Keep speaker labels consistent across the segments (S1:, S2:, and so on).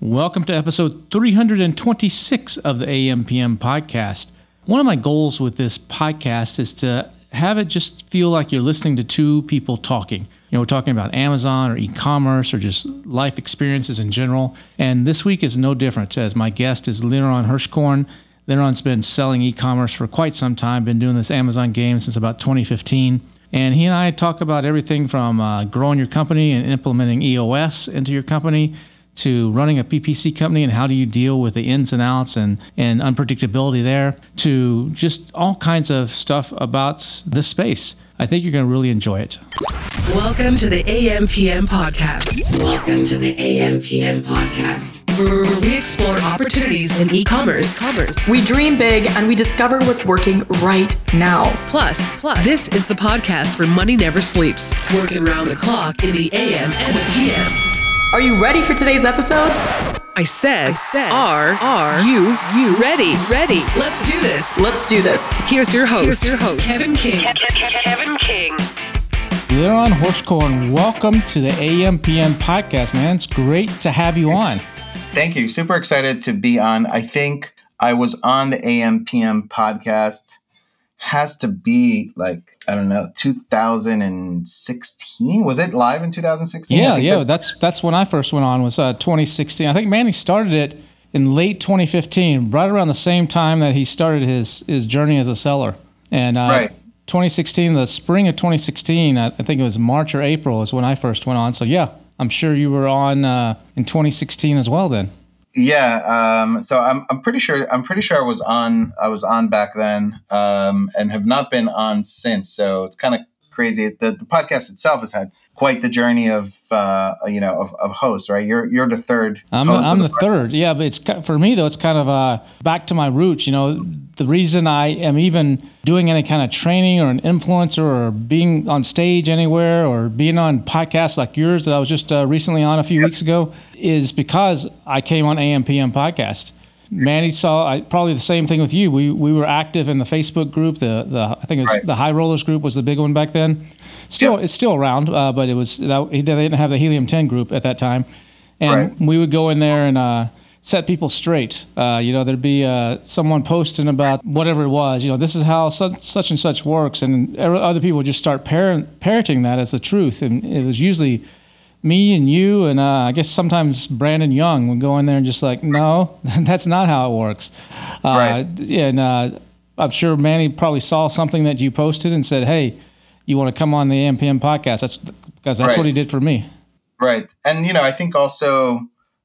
S1: Welcome to episode 326 of the AMPM podcast. One of my goals with this podcast is to have it just feel like you're listening to two people talking. You know, we're talking about Amazon or e commerce or just life experiences in general. And this week is no different, as my guest is Liran Hirschkorn. Liran's been selling e commerce for quite some time, been doing this Amazon game since about 2015. And he and I talk about everything from uh, growing your company and implementing EOS into your company to running a PPC company and how do you deal with the ins and outs and, and unpredictability there to just all kinds of stuff about this space. I think you're going to really enjoy it.
S2: Welcome to the AMPM podcast. Welcome to the AMPM podcast, we explore opportunities in e-commerce.
S3: We dream big and we discover what's working right now.
S2: Plus, plus, this is the podcast where money never sleeps, working around the clock in the AM and the PM.
S3: Are you ready for today's episode?
S2: I said, I said, are, are you, you ready, ready? Let's do this.
S3: Let's do this.
S2: Here's your host,
S3: Here's your host.
S2: Kevin King.
S4: Kevin King.
S1: Liran Hirschkorn, welcome to the AMPM podcast, man. It's great to have you on.
S5: Thank you. Super excited to be on. I think I was on the AMPM podcast has to be like I don't know 2016 was it live in 2016
S1: yeah yeah that's, that's that's when I first went on was uh, 2016 I think Manny started it in late 2015 right around the same time that he started his his journey as a seller. And uh,
S5: right.
S1: 2016 the spring of 2016 I think it was March or April is when I first went on. So yeah I'm sure you were on uh, in 2016 as well then
S5: yeah, um, so I'm I'm pretty sure I'm pretty sure I was on I was on back then, um, and have not been on since. So it's kind of crazy. The, the podcast itself has had quite the journey of uh, you know of, of hosts, right? You're you're the third.
S1: I'm, I'm the, the third. Yeah, but it's for me though. It's kind of uh, back to my roots. You know, the reason I am even doing any kind of training or an influencer or being on stage anywhere or being on podcasts like yours that I was just uh, recently on a few weeks ago is because I came on AMPM podcast. Manny saw I, probably the same thing with you. We we were active in the Facebook group. The the I think it was
S5: Right.
S1: the High Rollers group was the big one back then. Still,
S5: Yep.
S1: it's still around, uh, but it was that, they didn't have the Helium 10 group at that time, and
S5: Right.
S1: we would go in there and uh, set people straight. Uh, you know, there'd be uh, someone posting about whatever it was. You know, this is how such, such and such works, and other people would just start parent, parroting that as the truth, and it was usually me and you and uh, I guess sometimes Brandon Young would go in there and just like, no, that's not how it works. Uh,
S5: Right.
S1: And uh, I'm sure Manny probably saw something that you posted and said, hey, you want to come on the AMPM podcast? That's because that's what he did for me.
S5: Right, and you know I think also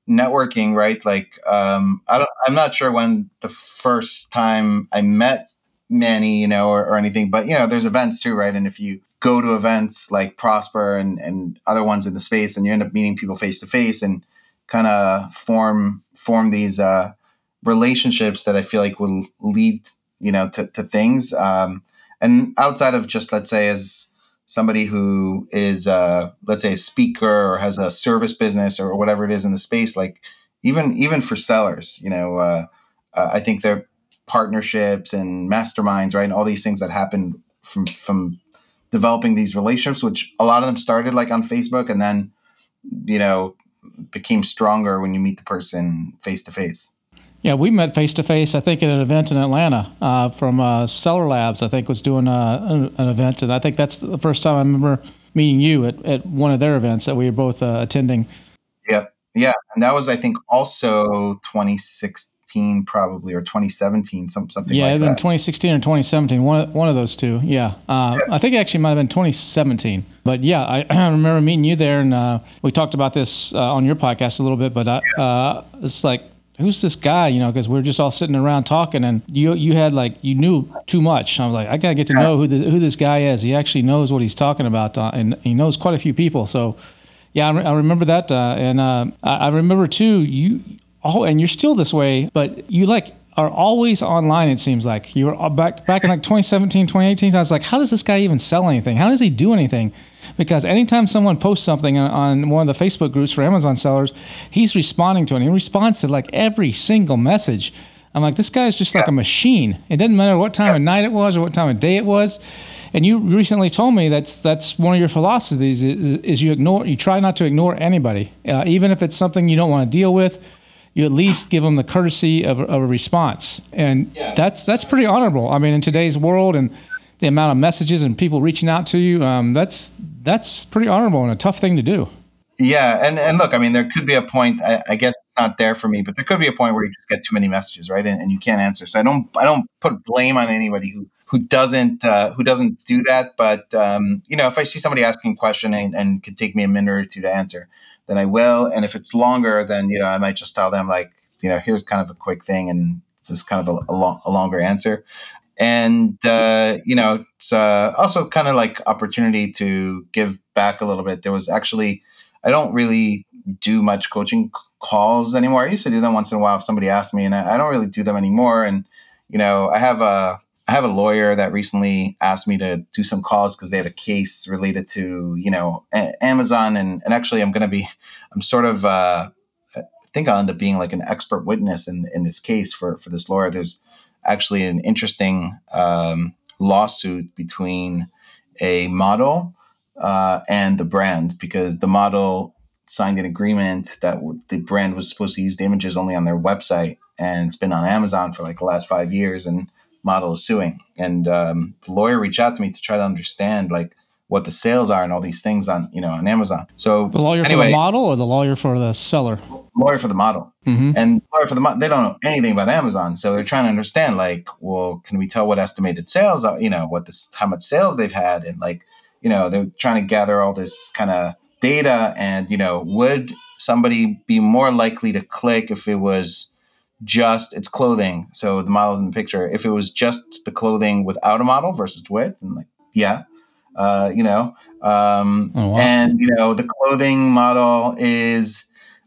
S5: networking, right? Like um, I don't, I'm not sure when the first time I met Manny, you know, or, or anything, but you know, there's events too, right? And if you go to events like Prosper and and other ones in the space, and you end up meeting people face to face and kind of form form these uh, relationships that I feel like will lead, you know, to, to things. Um, and outside of just let's say as somebody who is uh, let's say a speaker or has a service business or whatever it is in the space like even even for sellers you know uh, uh, i think their partnerships and masterminds right and all these things that happen from from developing these relationships which a lot of them started like on facebook and then you know became stronger when you meet the person face to face
S1: Yeah, we met face to face. I think at an event in Atlanta uh, from uh, Seller Labs. I think was doing uh, an, an event, and I think that's the first time I remember meeting you at, at one of their events that we were both uh, attending.
S5: yeah yeah and that was i think also 2016 probably or 2017 some, something
S1: yeah,
S5: like that
S1: 2016 or 2017, one one of those two. Yeah, uh,
S5: Yes.
S1: I think it actually might have been 2017. But yeah, I, I remember meeting you there, and uh, we talked about this uh, on your podcast a little bit. But I, uh, it's like, who's this guy? You know, because we are just all sitting around talking, and you you had like you knew too much. I was like, I gotta get to know who the, who this guy is. He actually knows what he's talking about, uh, and he knows quite a few people. So. Yeah, I, re- I remember that, uh, and uh, I remember too. You oh, and you're still this way, but you like are always online. It seems like you were uh, back back in like 2017, 2018. I was like, how does this guy even sell anything? How does he do anything? Because anytime someone posts something on- on one of the Facebook groups for Amazon sellers, he's responding to it. He responds to like every single message. I'm like, this guy's just like a machine. It doesn't matter what time of night it was or what time of day it was. And you recently told me that's that's one of your philosophies is, is you ignore you try not to ignore anybody, uh, even if it's something you don't want to deal with. You at least give them the courtesy of, of a response, and
S5: Yeah.
S1: that's that's pretty honorable. I mean, in today's world and the amount of messages and people reaching out to you, um, that's that's pretty honorable and a tough thing to do.
S5: Yeah, and and look, I mean, there could be a point. I, I guess it's not there for me, but there could be a point where you just get too many messages, right, and, and you can't answer. So I don't I don't put blame on anybody who who doesn't uh, who doesn't do that. But um, you know, if I see somebody asking a question and, and could take me a minute or two to answer, then I will. And if it's longer, then you know, I might just tell them like, you know, here's kind of a quick thing, and just kind of a, a, long, a longer answer. And uh, you know, it's uh, also kind of like opportunity to give back a little bit. There was actually I don't really do much coaching calls anymore. I used to do them once in a while if somebody asked me, and I, I don't really do them anymore. And you know, I have a I have a lawyer that recently asked me to do some calls because they have a case related to you know a- Amazon, and and actually I'm to be I'm sort of uh, I think I'll end up being like an expert witness in in this case for for this lawyer. There's actually an interesting um, lawsuit between a model uh, and the brand because the model signed an agreement that w- the brand was supposed to use the images only on their website and it's been on amazon for like the last five years and model is suing. And um, the lawyer reached out to me to try to understand like what the sales are and all these things on you know on amazon. So
S1: The lawyer for the model or the lawyer for the seller?
S5: lawyer for the model.
S1: Mhm.
S5: and lawyer for the model they don't know anything about amazon. So they're trying to understand like well can we tell what estimated sales are you know what this how much sales they've had? And like you know they're trying to gather all this kind of data and you know would somebody be more likely to click if it was just its clothing. So the model's in the picture if it was just the clothing without a model versus with and like yeah. Uh, you know um,
S1: Oh, wow.
S5: and you know the clothing model is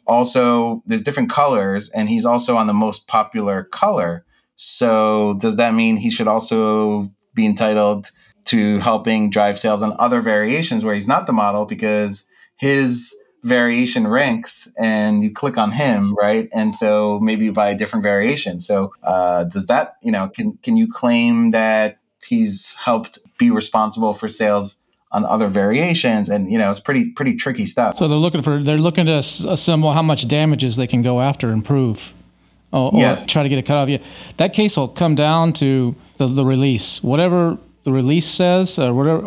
S5: also there's different colors and he's also on the most popular color. So does that mean he should also be entitled to helping drive sales on other variations where he's not the model because his variation ranks and you click on him right? And so maybe you buy a different variation. So uh, does that you know can can you claim that he's helped be responsible for sales on other variations? And you know it's pretty pretty tricky stuff.
S1: So they're looking for they're looking to assemble how much damages they can go after and prove, or, or try to get a cut off. Yeah, that case will come down to the, the release, whatever the release says, or whatever.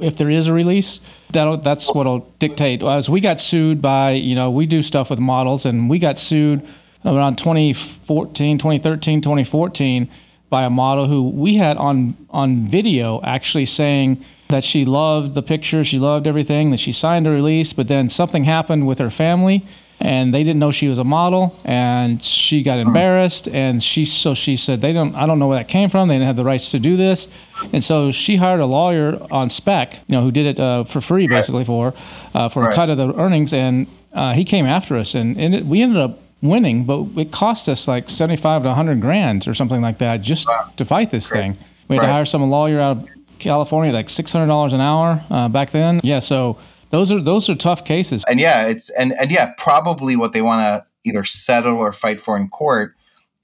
S1: If there is a release, that that's what'll dictate. As we got sued by, you know, we do stuff with models, and we got sued around 2014, 2013, 2014 by a model who we had on on video actually saying that she loved the picture, she loved everything, that she signed a release, but then something happened with her family and they didn't know she was a model and she got embarrassed and she so she said they don't I don't know where that came from. They didn't have the rights to do this. And so she hired a lawyer on spec, you know, who did it uh, for free basically for her, uh, for a cut of the earnings and uh, he came after us and, and it, we ended up winning, but it cost us like 75 to 100 grand or something like that just to fight this thing. We had to hire some lawyer out of California, like $600 an hour uh, back then. Yeah, so those are those are tough cases.
S5: and yeah it's and and yeah probably what they want to either settle or fight for in court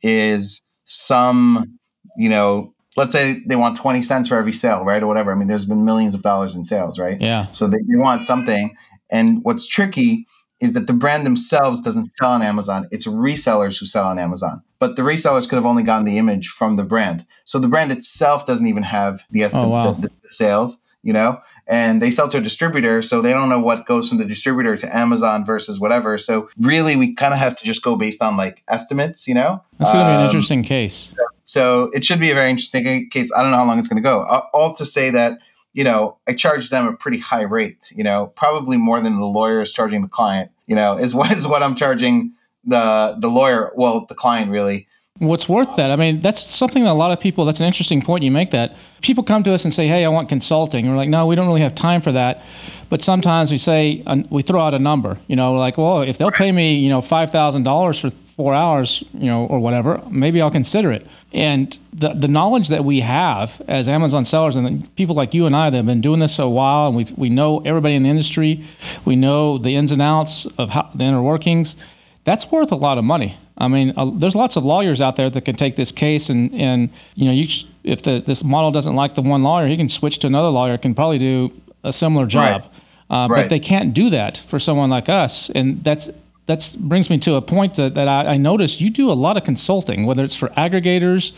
S5: is some you know let's say they want 20 cents for every sale right or whatever. I mean there's been millions of dollars in sales right?
S1: Yeah.
S5: so they, they want something. And what's tricky is that the brand themselves doesn't sell on amazon. It's resellers who sell on amazon. But the resellers could have only gotten the image from the brand. So the brand itself doesn't even have the oh, estimate
S1: Oh, wow.
S5: the, the sales you know and they sell to a distributor so they don't know what goes from the distributor to amazon versus whatever so really we kind of have to just go based on like estimates you know
S1: That's going to be an
S5: Um,
S1: interesting case.
S5: so it should be a very interesting case. I don't know how long it's going to go. All to say that, you know, I charge them a pretty high rate, you know, probably more than the lawyer is charging the client, you know, is what is what I'm charging the the lawyer, well, the client really.
S1: What's worth that? I mean, that's something that a lot of people, that's an interesting point you make that. People come to us and say, hey, I want consulting. And we're like, no, we don't really have time for that. But sometimes we say, we throw out a number, you know, like, well, if they'll pay me, you know, $5,000 for four hours, you know, or whatever, maybe I'll consider it. And the, the knowledge that we have as Amazon sellers and people like you and I that have been doing this a while and we we know everybody in the industry, we know the ins and outs of how the inner workings, that's worth a lot of money. I mean, uh, there's lots of lawyers out there that can take this case and, and you know, you sh- if the, this model doesn't like the one lawyer, he can switch to another lawyer, can probably do a similar job. Uh, But they can't do that for someone like us. And that's that brings me to a point that, that I, I noticed you do a lot of consulting, whether it's for aggregators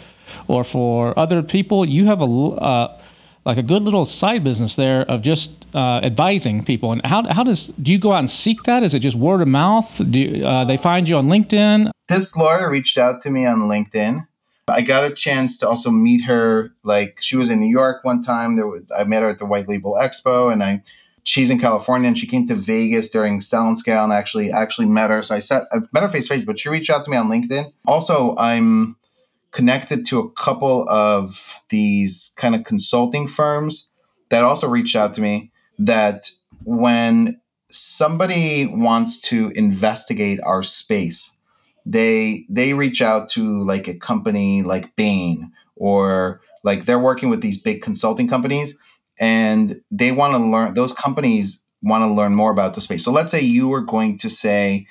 S1: or for other people. You have a uh, like a good little side business there of just uh, advising people. And how, how does do you go out and seek that? Is it just word of mouth? Do you, uh, they find you on LinkedIn?
S5: This lawyer reached out to me on LinkedIn. I got a chance to also meet her. Like she was in New York one time. There was, I met her at the White Label Expo, and I she's in California, and she came to Vegas during and Scale, and actually actually met her. So I said I've met her face to face, but she reached out to me on LinkedIn. Also, I'm connected to a couple of these kind of consulting firms that also reached out to me that when somebody wants to investigate our space they they reach out to like a company like Bain or like they're working with these big consulting companies and they want to learn those companies want to learn more about the space. So let's say you were going to say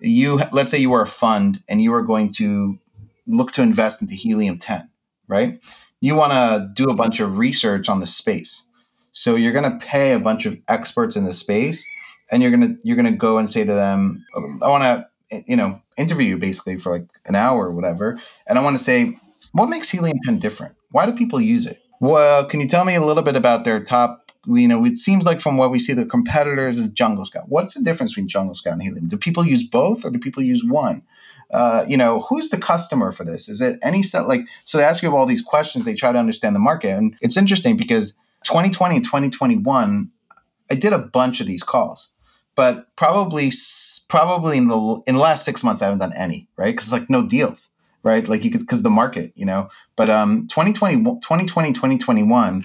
S5: you let's say you were a fund and you were going to look to invest into helium 10, right? You want to do a bunch of research on the space. So you're going to pay a bunch of experts in the space and you're going to you're going to go and say to them, oh, I want to you know, interview you basically for like an hour or whatever, and I want to say, what makes helium 10 different? Why do people use it? Well, can you tell me a little bit about their top you know, it seems like from what we see, the competitors is Jungle Scout. What's the difference between Jungle Scout and Helium? Do people use both, or do people use one? Uh, you know, who's the customer for this? Is it any set like so? They ask you all these questions. They try to understand the market, and it's interesting because 2020 and 2021, I did a bunch of these calls, but probably probably in the in the last six months, I haven't done any right because like no deals, right? Like you could because the market, you know. But um, 2020, 2020, 2021,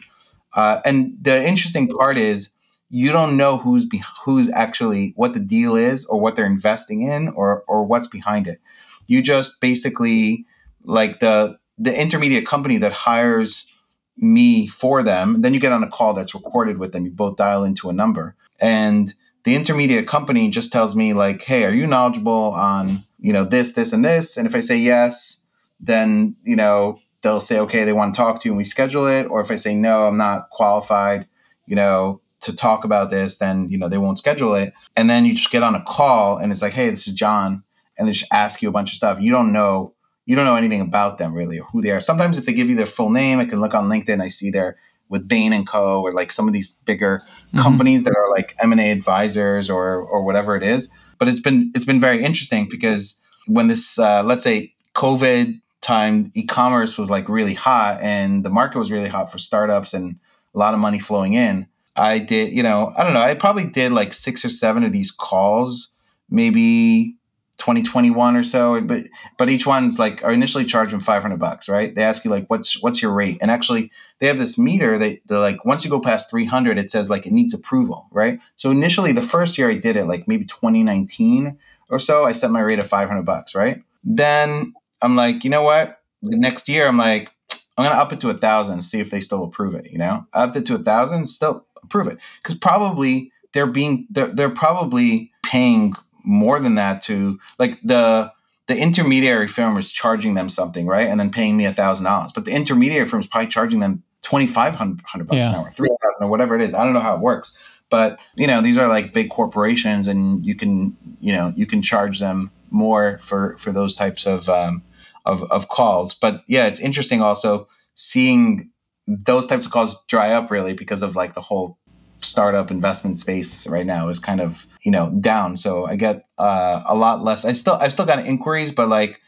S5: uh, and the interesting part is you don't know who's be, who's actually what the deal is or what they're investing in or or what's behind it. You just basically like the the intermediate company that hires me for them. Then you get on a call that's recorded with them. You both dial into a number, and the intermediate company just tells me like, "Hey, are you knowledgeable on you know this, this, and this?" And if I say yes, then you know they'll say, "Okay, they want to talk to you," and we schedule it. Or if I say no, I'm not qualified, you know, to talk about this, then you know they won't schedule it. And then you just get on a call and it's like, hey, this is John, and they just ask you a bunch of stuff. You don't know you don't know anything about them really or who they are. Sometimes if they give you their full name, I can look on LinkedIn. I see they're with Bain and Co. or like some of these bigger mm-hmm. companies that are like M and A advisors or or whatever it is. But it's been it's been very interesting because when this uh, let's say COVID time e-commerce was like really hot and the market was really hot for startups and a lot of money flowing in I did, you know, I don't know. I probably did like six or seven of these calls, maybe 2021 or so. But but each one's like I initially charge them 500 bucks, right? They ask you like, what's what's your rate? And actually, they have this meter. They they're like once you go past 300, it says like it needs approval, right? So initially, the first year I did it, like maybe 2019 or so, I set my rate at 500 bucks, right? Then I'm like, you know what? The next year, I'm like, I'm gonna up it to a thousand, see if they still approve it. You know, I it to a thousand, still approve it because probably they're being they're, they're probably paying more than that to like the the intermediary firm is charging them something right? And then paying me a thousand dollars. But the intermediary firm is probably charging them 2500 bucks yeah. an hour 3000 or whatever it is. I don't know how it works. But you know these are like big corporations and you can you know you can charge them more for for those types of um of, of calls. But yeah it's interesting also seeing those types of calls dry up really because of like the whole startup investment space right now is kind of you know down. So i get uh, a lot less i still i've still got inquiries but like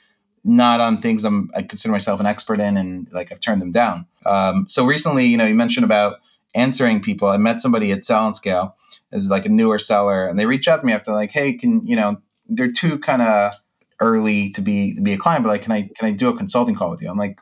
S5: not on things i'm i consider myself an expert in and like i've turned them down. Um, so recently you know you mentioned about answering people. I met somebody at sell and scale as like a newer seller and they reach out to me after like hey can you know they're too kind of early to be to be a client but like can i can i do a consulting call with you? I'm like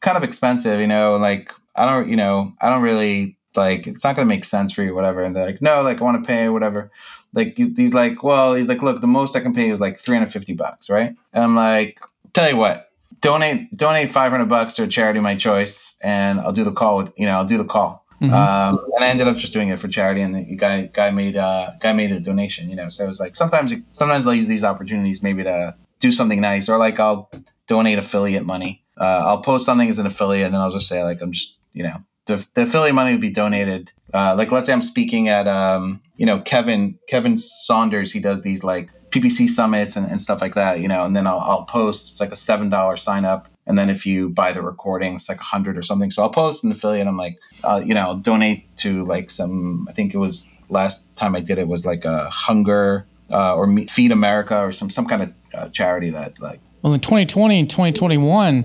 S5: kind of expensive you know like i don't you know i don't really like it's not going to make sense for you whatever. And they're like no like i want to pay whatever. Like he's, like well he's like look the most i can pay is like 350 bucks right? And i'm like tell you what donate donate 500 bucks to a charity of my choice and i'll do the call with you know i'll do the call. Mm-hmm. um, and i ended up just doing it for charity and the guy guy made uh guy made a donation you know? So it was like sometimes sometimes i'll use these opportunities maybe to do something nice or like i'll donate affiliate money. Uh, i'll post something as an affiliate and then i'll just say like i'm just you know the, the affiliate money would be donated. Uh, like let's say I'm speaking at um, you know Kevin Kevin Saunders. He does these like PPC summits and, and stuff like that, you know, and then I'll, I'll post. It's like a seven dollar sign up, and then if you buy the recording, it's like a hundred or something. So I'll post an affiliate. I'm like, uh, you know, donate to like some. I think it was last time I did it was like a hunger uh, or Feed America or some some kind of uh, charity that like.
S1: Well, in 2020 and 2021,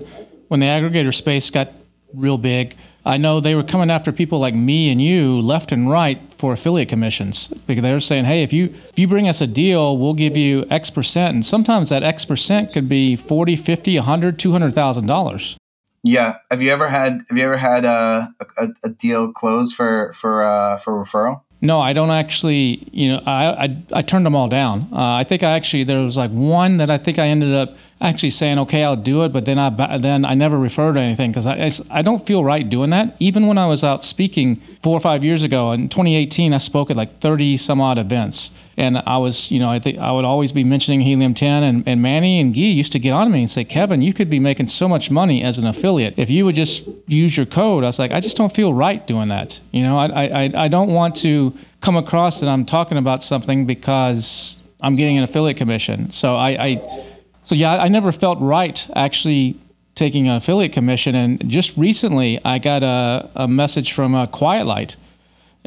S1: when the aggregator space got real big, I know they were coming after people like me and you left and right for affiliate commissions because they were saying, "Hey, if you if you bring us a deal, we'll give you X percent." And sometimes that X percent could be 40, 50, 100, 200,000 dollars.
S5: Yeah. Have you ever had Have you ever had a a, a deal close for for uh, for referral?
S1: No, I don't actually. You know, I I, I turned them all down. Uh, I think I actually there was like one that I think I ended up actually saying, okay, I'll do it, but then I then I never referred to anything because I, I, I don't feel right doing that. Even when I was out speaking four or five years ago in 2018, I spoke at like 30 some odd events, and I was you know I think I would always be mentioning Helium 10, and, and Manny and Guy used to get on me and say, Kevin, you could be making so much money as an affiliate if you would just use your code. I was like, I just don't feel right doing that. You know, I I I don't want to come across that I'm talking about something because I'm getting an affiliate commission. So I, I so yeah, I never felt right actually taking an affiliate commission. And just recently, I got a, a message from uh, Quiet Light,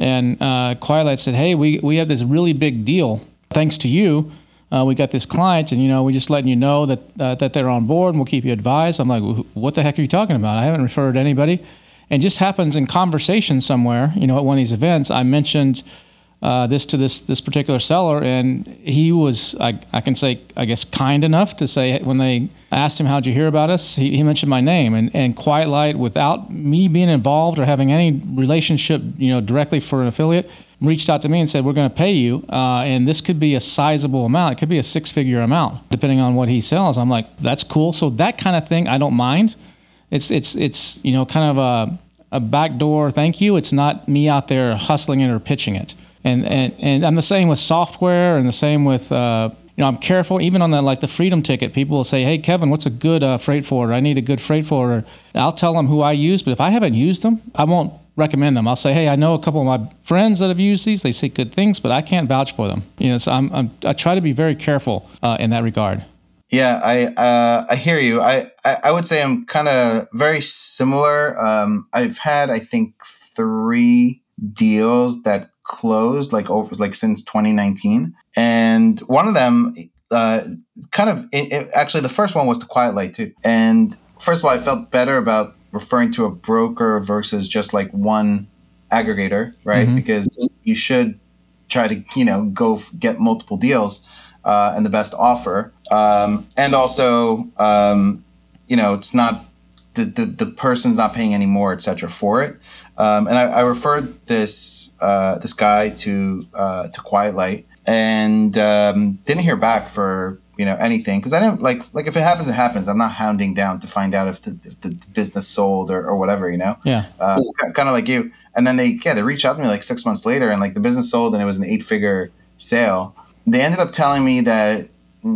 S1: and uh, Quiet Light said, "Hey, we we have this really big deal. Thanks to you, uh, we got this client, and you know, we're just letting you know that uh, that they're on board, and we'll keep you advised." I'm like, "What the heck are you talking about? I haven't referred anybody." And just happens in conversation somewhere, you know, at one of these events, I mentioned uh, this to this this particular seller, and he was I, I can say I guess kind enough to say when they asked him how'd you hear about us, he, he mentioned my name and and Quiet Light without me being involved or having any relationship you know directly for an affiliate reached out to me and said we're going to pay you uh, and this could be a sizable amount. It could be a six figure amount depending on what he sells. I'm like that's cool. So that kind of thing i don't mind. It's it's it's you know kind of a, a backdoor thank you. It's not me out there hustling it or pitching it and and and I'm the same with software, and the same with uh, you know I'm careful even on the like the freedom ticket. People will say, "Hey, Kevin, what's a good uh, freight forwarder? I need a good freight forwarder." I'll tell them who I use, but if I haven't used them, I won't recommend them. I'll say, "Hey, I know a couple of my friends that have used these. They say good things, but I can't vouch for them." You know, so I'm, I'm i try to be very careful uh, in that regard.
S5: Yeah, I uh, I hear you. I, I, I would say I'm kind of very similar. Um, I've had I think three deals that closed like over like since 2019 and one of them uh, kind of it, it, actually the first one was the quiet light too. And first of all i felt better about referring to a broker versus just like one aggregator right? Mm-hmm. because you should try to you know go f- get multiple deals uh, and the best offer. Um, and also um, you know it's not the, the, the person's not paying any more etc for it. Um, and I, I, referred this uh, this guy to uh, to Quiet Light and um, didn't hear back for you know anything. Because I didn't like like if it happens it happens. I'm not hounding down to find out if the, if the business sold or, or whatever you know?
S1: Yeah.
S5: Uh, kind of like you. And then they yeah they reached out to me like six months later and like the business sold and it was an eight figure sale. They ended up telling me that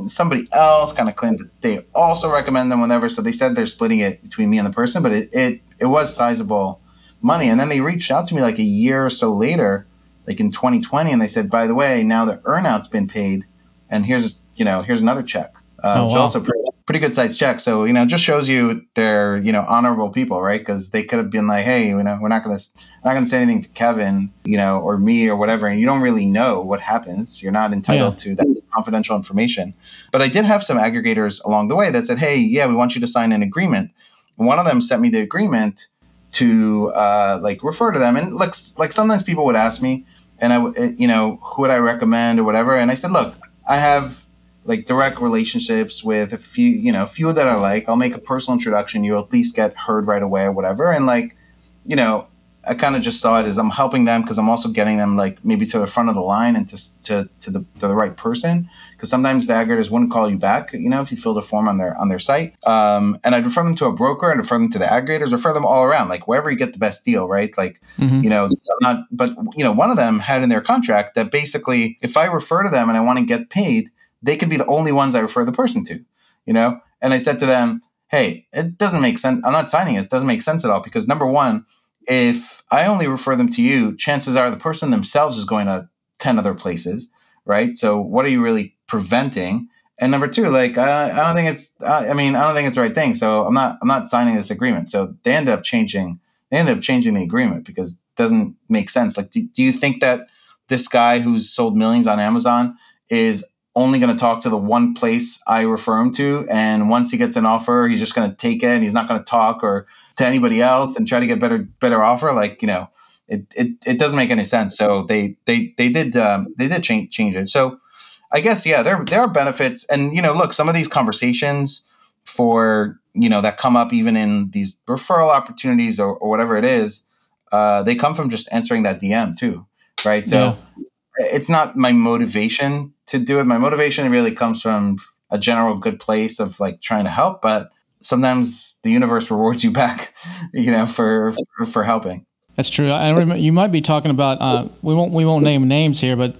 S5: somebody else kind of claimed that they also recommend them whenever so they said they're splitting it between me and the person but it it, it was sizable money. And then they reached out to me like a year or so later, like in 2020, and they said, by the way, now the earnout's been paid, and here's you know here's another check, uh, oh, which wow. also pretty, pretty good size check. So you know, just shows you they're you know honorable people, right? Because they could have been like, hey, you know, we're not gonna not gonna say anything to Kevin, you know, or me or whatever, and you don't really know what happens. You're not entitled yeah. to that confidential information. But I did have some aggregators along the way that said, hey, yeah, we want you to sign an agreement. one of them sent me the agreement to uh, like refer to them. And like like sometimes people would ask me, and I would eh, you know who would I recommend or whatever, and I said, look, I have like direct relationships with a few you know a few that I like. I'll make a personal introduction. You'll at least get heard right away or whatever. And like you know I kind of just saw it as I'm helping them because I'm also getting them like maybe to the front of the line and to to, to the to the right person. Because sometimes the aggregators wouldn't call you back, you know, if you filled a form on their on their site. Um, and I'd refer them to a broker and refer them to the aggregators, refer them all around, like wherever you get the best deal, right? Like, mm-hmm. you know, not. But you know, one of them had in their contract that basically, if I refer to them and I want to get paid, they could be the only ones I refer the person to, you know. And I said to them, hey, it doesn't make sense. I'm not signing this. It doesn't make sense at all because number one if I only refer them to you, chances are the person themselves is going to 10 other places, right? So what are you really preventing? And number two, like I, I don't think it's. I mean, I don't think it's the right thing. So I'm not. I'm not signing this agreement. So they end up changing. They end up changing the agreement because it doesn't make sense. Like, do, do you think that this guy who's sold millions on Amazon is only going to talk to the one place I refer him to, and once he gets an offer, he's just going to take it, and he's not going to talk or to anybody else and try to get better better offer? Like, you know, it it, it doesn't make any sense. So they they they did um, they did change change it. So I guess yeah, there there are benefits, and you know, look, some of these conversations for you know that come up even in these referral opportunities or, or whatever it is, uh, they come from just answering that DM too, right? So yeah. It's not my motivation to do it. My motivation really comes from a general good place of like trying to help, but sometimes the universe rewards you back, you know, for for, for helping.
S1: That's true. I remember you might be talking about. Uh, we won't we won't name names here, but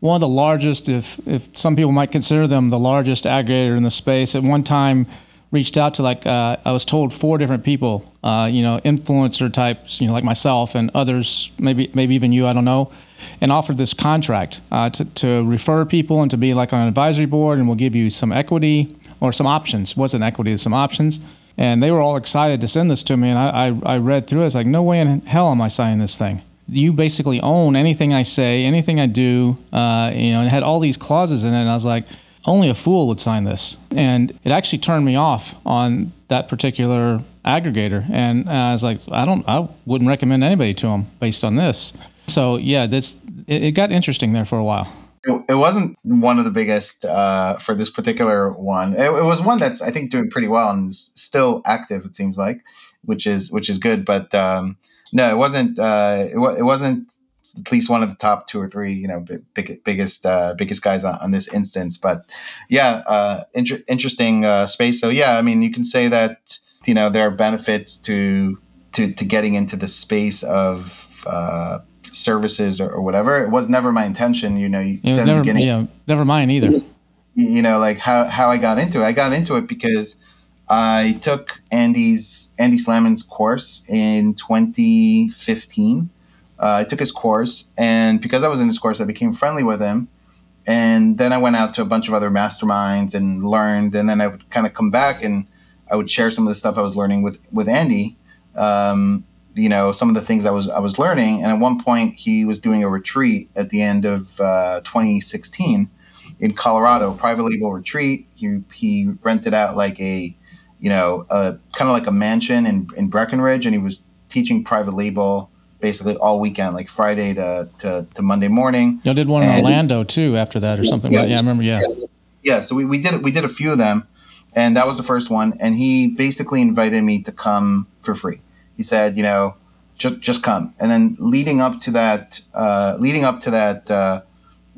S1: one of the largest, if if some people might consider them the largest aggregator in the space, at one time reached out to like uh, I was told four different people, uh, you know, influencer types, you know, like myself and others, maybe maybe even you, I don't know, and offered this contract uh, to to refer people and to be like on an advisory board, and we'll give you some equity or some options. wasn't equity, some options. And they were all excited to send this to me, and I, I, I read through it. It's like, no way in hell am I signing this thing you basically own anything I say, anything I do. Uh, you know, and it had all these clauses in it. And I was like, only a fool would sign this. And it actually turned me off on that particular aggregator. And I was like, I don't, I wouldn't recommend anybody to them based on this. So yeah, this it, it got interesting there for a while.
S5: It, it wasn't one of the biggest uh, for this particular one. It, it, was one that's I think doing pretty well and still active. It seems like, which is which is good. But um, no, it wasn't. Uh, it, wasn't at least one of the top two or three, you know, big, biggest uh, biggest guys on, on, this instance. But yeah, uh, inter- interesting uh, space. So yeah, I mean, you can say that you know there are benefits to to to getting into the space of uh, services or, or, whatever. It was never my intention. You know, you
S1: it was never, yeah, never mine either.
S5: You know, like how how I got into it. I got into it because I took Andy's Andy Slamans' course in 2015. Uh, I took his course, and because I was in his course, I became friendly with him. And then I went out to a bunch of other masterminds and learned. And then I would kind of come back and I would share some of the stuff I was learning with with Andy. Um, you know, some of the things I was I was learning. And at one point, he was doing a retreat at the end of uh, 2016 in Colorado, private label retreat. He he rented out like a you know, a kind of like a mansion in, in Breckenridge, and he was teaching private label basically all weekend, like Friday to, to, to Monday morning.
S1: You did one in Orlando too after that or something. Yes, yeah, I remember. Yeah. Yes.
S5: Yeah. So we, we did we did a few of them, and that was the first one. And he basically invited me to come for free. He said, you know, just just come. And then leading up to that, uh, leading up to that. Uh,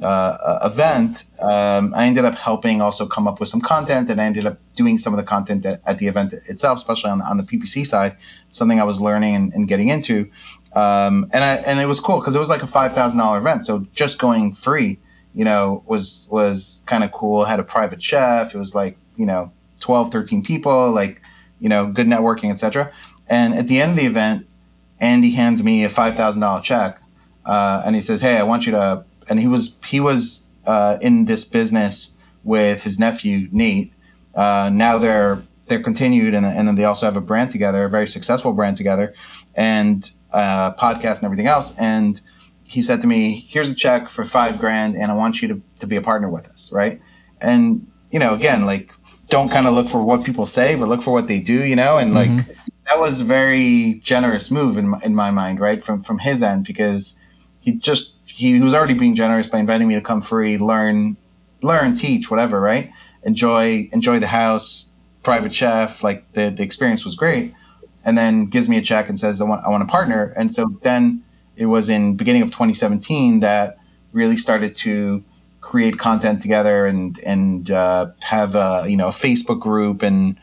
S5: uh, event, um, I ended up helping also come up with some content, and I ended up doing some of the content at, at the event itself, especially on, on the PPC side, something I was learning and, and getting into. Um, and I, and it was cool because it was like a five thousand dollar event, so just going free, you know, was was kind of cool. Had a private chef. It was like you know 12, 13 people, like you know, good networking, etc. And at the end of the event, Andy hands me a five thousand dollar check, uh, and he says, "Hey, I want you to." and he was he was uh, in this business with his nephew Nate. Uh, now they're they're continued, and, and then they also have a brand together, a very successful brand together, and uh, podcast and everything else. And he said to me, "Here's a check for five grand, and I want you to to be a partner with us, right?" And you know, again, like don't kind of look for what people say, but look for what they do, you know, and mm-hmm. like that was a very generous move in my, in my mind, right, from from his end because he just he, was already being generous by inviting me to come free, learn, learn, teach, whatever, right? Enjoy, enjoy the house, private chef, like the the experience was great, and then gives me a check and says I want I want a partner, and so then it was in beginning of 2017 that really started to create content together and and uh, have a you know a Facebook group and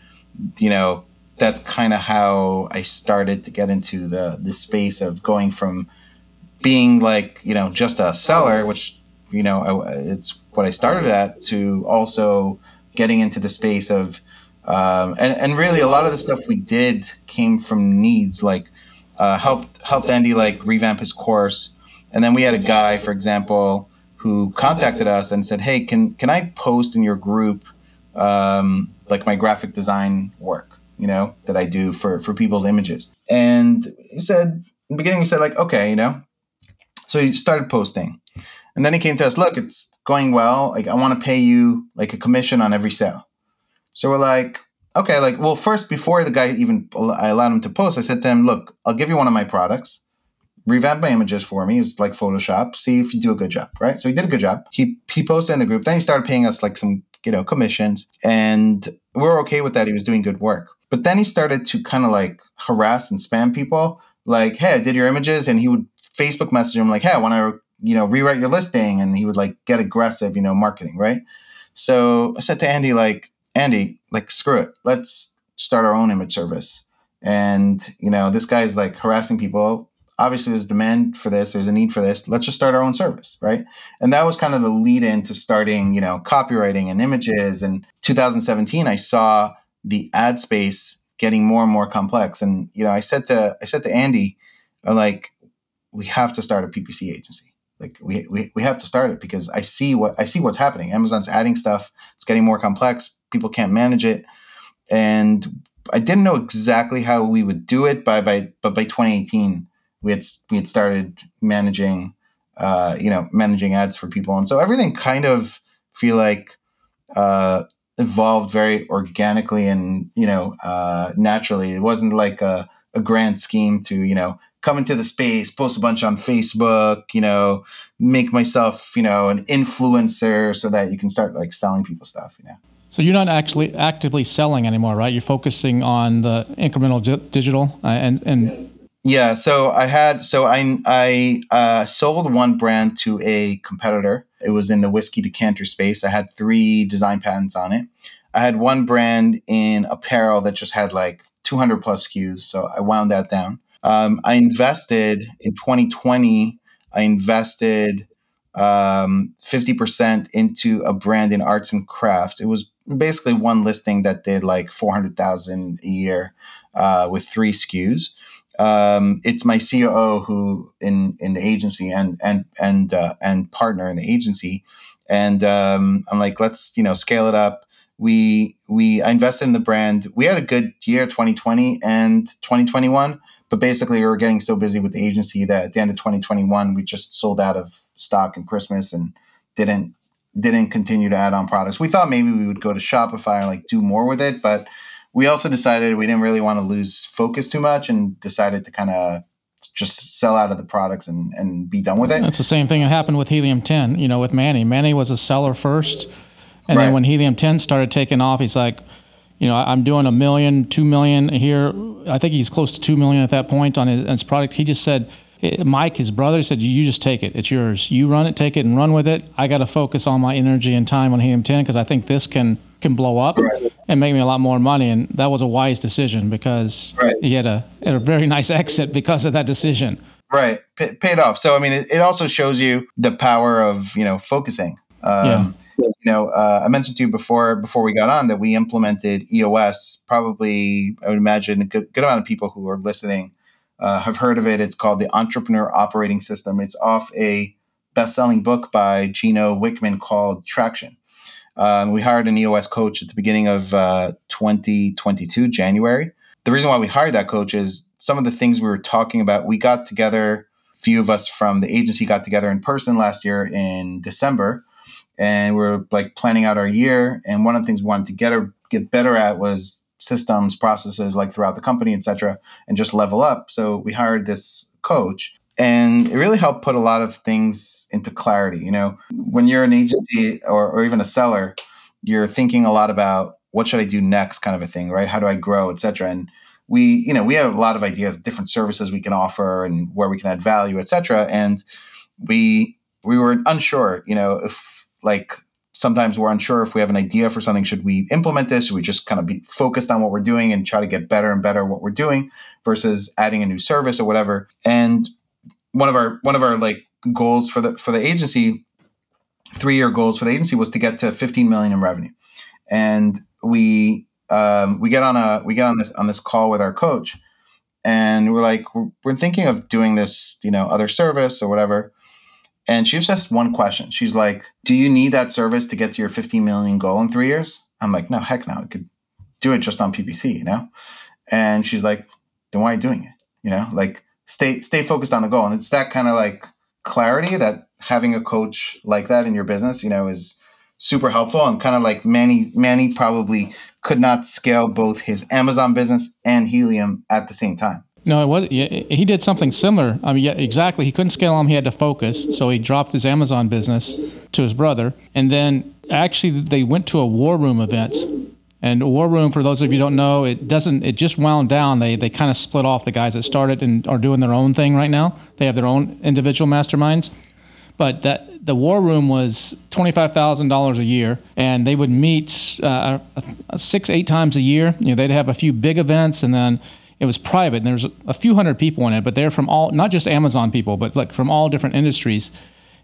S5: you know that's kind of how I started to get into the the space of going from being like you know just a seller, which you know I, it's what I started at, to also getting into the space of um, and and really a lot of the stuff we did came from needs like uh, helped helped Andy like revamp his course, and then we had a guy, for example, who contacted us and said, "Hey, can can I post in your group um, like my graphic design work, you know, that I do for for people's images?" And he said, in the beginning, he said like, "Okay, you know." So he started posting, and then he came to us. Look, it's going well. Like, I want to pay you like a commission on every sale. So we're like, okay, like, well, first before the guy even I allowed him to post, I said to him, look, I'll give you one of my products revamp my images for me. It's like Photoshop. See if you do a good job, right? So he did a good job. He he posted in the group. Then he started paying us like some you know commissions, and we are okay with that. He was doing good work. But then he started to kind of like harass and spam people. Like, hey, I did your images, and he would Facebook message him like, hey, I want to you know rewrite your listing, and he would like get aggressive, you know, marketing, right? So I said to Andy, like, Andy, like, screw it. Let's start our own image service. And you know, this guy's like harassing people obviously there's demand for this there's a need for this let's just start our own service right and that was kind of the lead in to starting you know copywriting and images and 2017 i saw the ad space getting more and more complex. And you know i said to i said to andy like we have to start a ppc agency. Like we, we, we have to start it because i see what i see what's happening. Amazon's adding stuff. It's getting more complex. People can't manage it. And i didn't know exactly how we would do it by by but by 2018 we had we had started managing uh, you know managing ads for people. And so everything kind of feel like uh, evolved very organically and you know uh, naturally it wasn't like a, a grand scheme to you know come into the space post a bunch on facebook you know make myself you know an influencer so that you can start like selling people stuff you know
S1: so you're not actually actively selling anymore, right? You're focusing on the Incrementum Digital uh, and and
S5: yeah, so I had so I I uh, sold one brand to a competitor. It was in the whiskey decanter space. I had three design patents on it. I had one brand in apparel that just had like 200 plus SKUs, so I wound that down. Um, I invested in 2020. I invested um, 50% into a brand in arts and crafts. It was basically one listing that did like 400,000 a year uh, with three SKUs um, it's my COO who in in the agency and and and uh, and partner in the agency, and um, I'm like, let's you know scale it up. We we I invested in the brand. We had a good year, 2020 and 2021, but basically we were getting so busy with the agency that at the end of 2021 we just sold out of stock in Christmas and didn't didn't continue to add on products. We thought maybe we would go to Shopify and like do more with it, but we also decided we didn't really want to lose focus too much and decided to kind of just sell out of the products and, and be done with it.
S1: That's the same thing that happened with Helium 10, you know, with Manny. Manny was a seller first. And right. then when Helium 10 started taking off, he's like, you know, I'm doing a million, two million here. I think he's close to two million at that point on his, his product. He just said, Mike, his brother, said, "You just take it. It's yours. You run it, take it, and run with it. I got to focus all my energy and time on Helium 10 because I think this can can blow up right. and make me a lot more money." And that was a wise decision because right. he had a had a very nice exit because of that decision.
S5: Right, P- paid off. So I mean, it, it, also shows you the power of you know focusing. Um, yeah. You know, uh, I mentioned to you before before we got on that we implemented EOS. Probably, I would imagine a good, good amount of people who are listening uh, have heard of it. It's called the Entrepreneur Operating System. It's off a best-selling book by Gino Wickman called Traction. Um, we hired an EOS coach at the beginning of uh, 2022, January. The reason why we hired that coach is some of the things we were talking about. We got together, a few of us from the agency got together in person last year in December, and we are like planning out our year. And one of the things we wanted to get or get better at was systems, processes like throughout the company, et cetera, and just level up. So we hired this coach and it really helped put a lot of things into clarity. You know, when you're an agency or, or even a seller, you're thinking a lot about what should I do next kind of a thing, right? How do I grow, et cetera. And we, you know, we have a lot of ideas, different services we can offer and where we can add value, et cetera. And we, we were unsure, you know, if like sometimes we're unsure if we have an idea for something should we implement this? Should we just kind of be focused on what we're doing and try to get better and better what we're doing versus adding a new service or whatever? And one of our one of our like goals for the for the agency three year goals for the agency was to get to 15 million in revenue. And we um, we get on a we get on this on this call with our coach and we're like we're, we're thinking of doing this you know other service or whatever And she was just one question. She's like, Do you need that service to get to your 15 million goal in three years? I'm like, No, heck no. I could do it just on PPC, you know? And she's like, Then why are you doing it? You know, like stay stay focused on the goal. And it's that kind of like clarity that having a coach like that in your business, you know, is super helpful and kind of like Manny Manny probably could not scale both his Amazon business and Helium at the same time.
S1: No, it was. He did something similar. I mean, yeah, exactly. He couldn't scale them. He had to focus, so he dropped his Amazon business to his brother, and then actually they went to a war room event. And war room, for those of you don't know, it doesn't. It just wound down. They they kind of split off. The guys that started and are doing their own thing right now. They have their own individual masterminds, but that the war room was twenty five thousand dollars a year, and they would meet uh, six eight times a year. You know, they'd have a few big events, and then it was private and there's a few hundred people in it but they're from all not just amazon people but like from all different industries.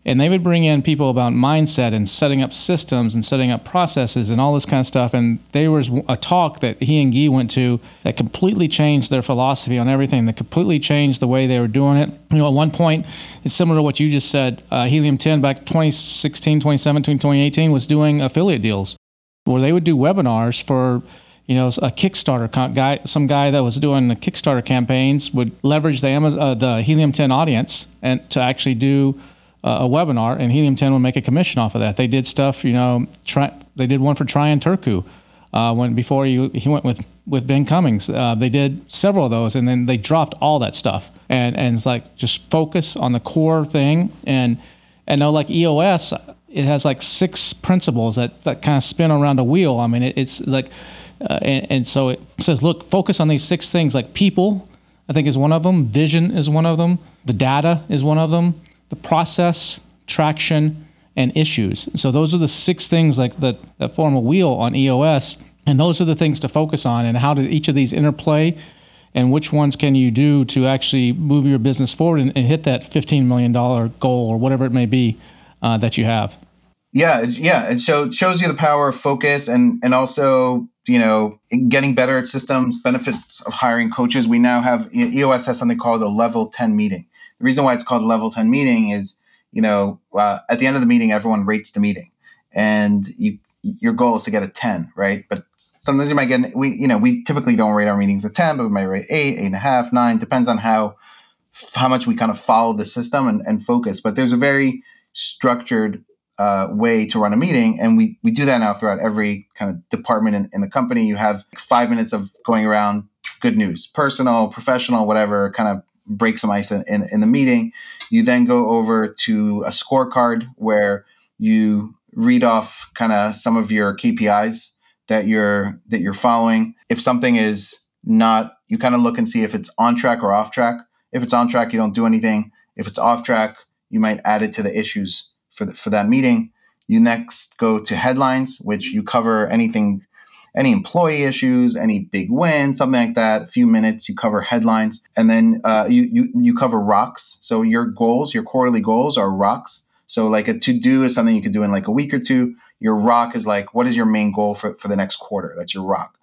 S1: And they would bring in people about mindset and setting up systems and setting up processes and all this kind of stuff. And there was a talk that he and guy went to that completely changed their philosophy on everything that completely changed the way they were doing it. You know at one point it's similar to what you just said uh, helium 10 back 2016 2017 2018 was doing affiliate deals where they would do webinars for you know, a Kickstarter guy, some guy that was doing the Kickstarter campaigns would leverage the Amazon, uh, the Helium 10 audience and to actually do uh, a webinar, and Helium 10 would make a commission off of that. They did stuff, you know, try, they did one for Traian Turcu uh, when before he, he went with with Ben Cummings. Uh, they did several of those, and then they dropped all that stuff, and and it's like just focus on the core thing, and and know like EOS, it has like six principles that that kind of spin around a wheel. I mean, it, it's like uh, and, and, so it says, look, focus on these six things like people, I think is one of them, vision is one of them, the data is one of them, the process, traction, and issues. So those are the six things like that, that form a wheel on EOS. And those are the things to focus on and how do each of these interplay and which ones can you do to actually move your business forward and, and hit that $15 million goal or whatever it may be uh, that you have.
S5: Yeah, yeah, it shows you the power of focus and and also you know, getting better at systems, benefits of hiring coaches. We now have EOS has something called a level 10 meeting. The reason why it's called a level 10 meeting is, you know, uh, at the end of the meeting, everyone rates the meeting and you, your goal is to get a 10, right? But sometimes you might get, we, you know, we typically don't rate our meetings a 10, but we might rate eight, eight and a half, nine, depends on how, how much we kind of follow the system and, and focus. But there's a very structured uh, way to run a meeting. And we, we do that now throughout every kind of department in, in the company. You have five minutes of going around good news, personal, professional, whatever, kind of break some ice in, in, in the meeting. You then go over to a scorecard where you read off kind of some of your KPIs that you're that you're following. If something is not, you kind of look and see if it's on track or off track. If it's on track, you don't do anything. If it's off track, you might add it to the issues for, the, for that meeting. You next go to headlines, which you cover anything, any employee issues, any big win, something like that. A few minutes, you cover headlines, and then uh, you, you you cover rocks. So your goals, your quarterly goals, are rocks. So like a to do is something you could do in like a week or two. Your rock is like what is your main goal for for the next quarter? That's your rock.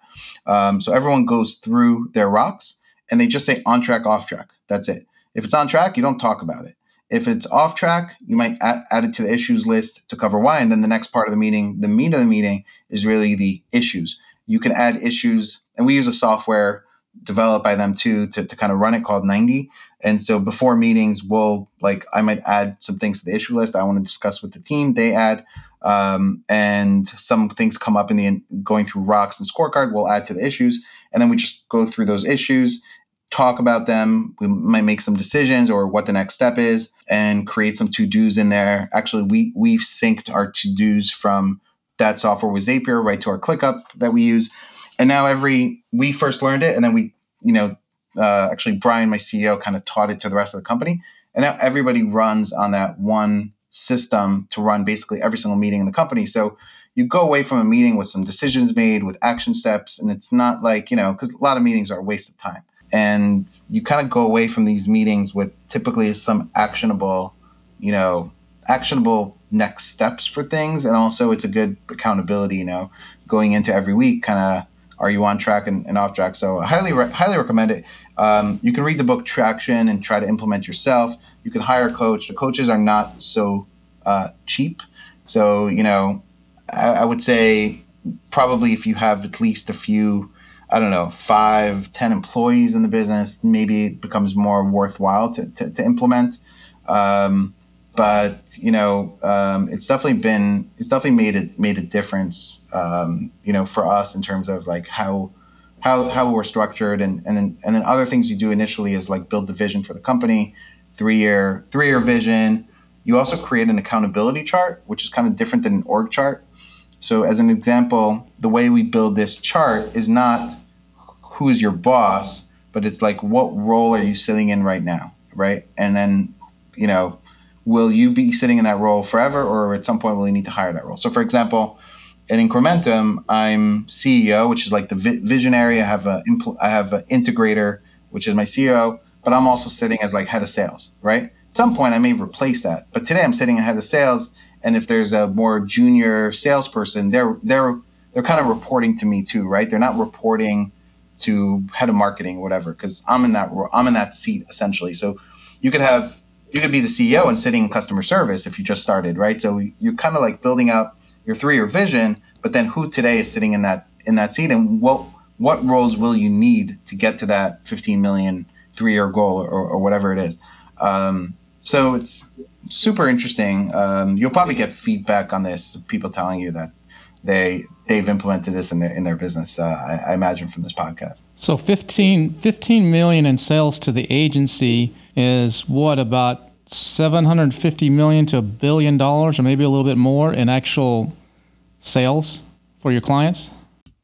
S5: Um, so everyone goes through their rocks, and they just say on track, off track. That's it. If it's on track, you don't talk about it. If it's off track, you might add, add, it to the issues list to cover why. And then the next part of the meeting, the meat of the meeting, is really the issues. You can add issues, and we use a software developed by them too to, to kind of run it called 90. And so before meetings, we'll like, I might add some things to the issue list I want to discuss with the team. They add, um, and some things come up in the going through rocks and scorecard, we'll add to the issues. And then we just go through those issues talk about them. We might make some decisions or what the next step is and create some to dos in there. Actually, we, we've synced our to dos from that software with Zapier right to our ClickUp that we use. And now every, we first learned it and then we, you know, uh, actually Brian, my CEO, kind of taught it to the rest of the company. And now everybody runs on that one system to run basically every single meeting in the company. So you go away from a meeting with some decisions made, with action steps, and it's not like, you know, because a lot of meetings are a waste of time and you kind of go away from these meetings with typically some actionable you know actionable next steps for things and also it's a good accountability you know going into every week kind of are you on track and, and off track? So I highly re- highly recommend it. Um, you can read the book Traction and try to implement yourself. You can hire a coach. The coaches are not so uh, cheap. So you know, I, I would say probably if you have at least a few I don't know, five, ten employees in the business, maybe it becomes more worthwhile to, to, to implement. Um, but you know, um, it's definitely been it's definitely made it made a difference. Um, you know, for us in terms of like how how how we're structured, and and then and then other things you do initially is like build the vision for the company, three year three year vision. You also create an accountability chart, which is kind of different than an org chart. So, as an example, the way we build this chart is not who is your boss, but it's like what role are you sitting in right now, right? And then, you know, will you be sitting in that role forever, or at some point will you need to hire that role? So, for example, at Incrementum, I'm CEO, which is like the visionary. I have a I have an integrator, which is my CEO, but I'm also sitting as like head of sales, right? At some point, I may replace that, but today I'm sitting ahead of sales and if there's a more junior salesperson, they're they're they're kind of reporting to me too, right? They're not reporting to head of marketing, or whatever, because I'm in that I'm in that seat essentially. So you could have you could be the CEO and sitting in customer service if you just started, right? So you're kind of like building out your three year vision, but then who today is sitting in that in that seat, and what what roles will you need to get to that 15 million three year goal or, or whatever it is? Um, so it's super interesting. Um, you'll probably get feedback on this. People telling you that they they've implemented this in their in their business. Uh, I, I, imagine from this podcast.
S1: So 15, 15 million in sales to the agency is what about 750 million to a billion dollars, or maybe a little bit more in actual sales for your clients.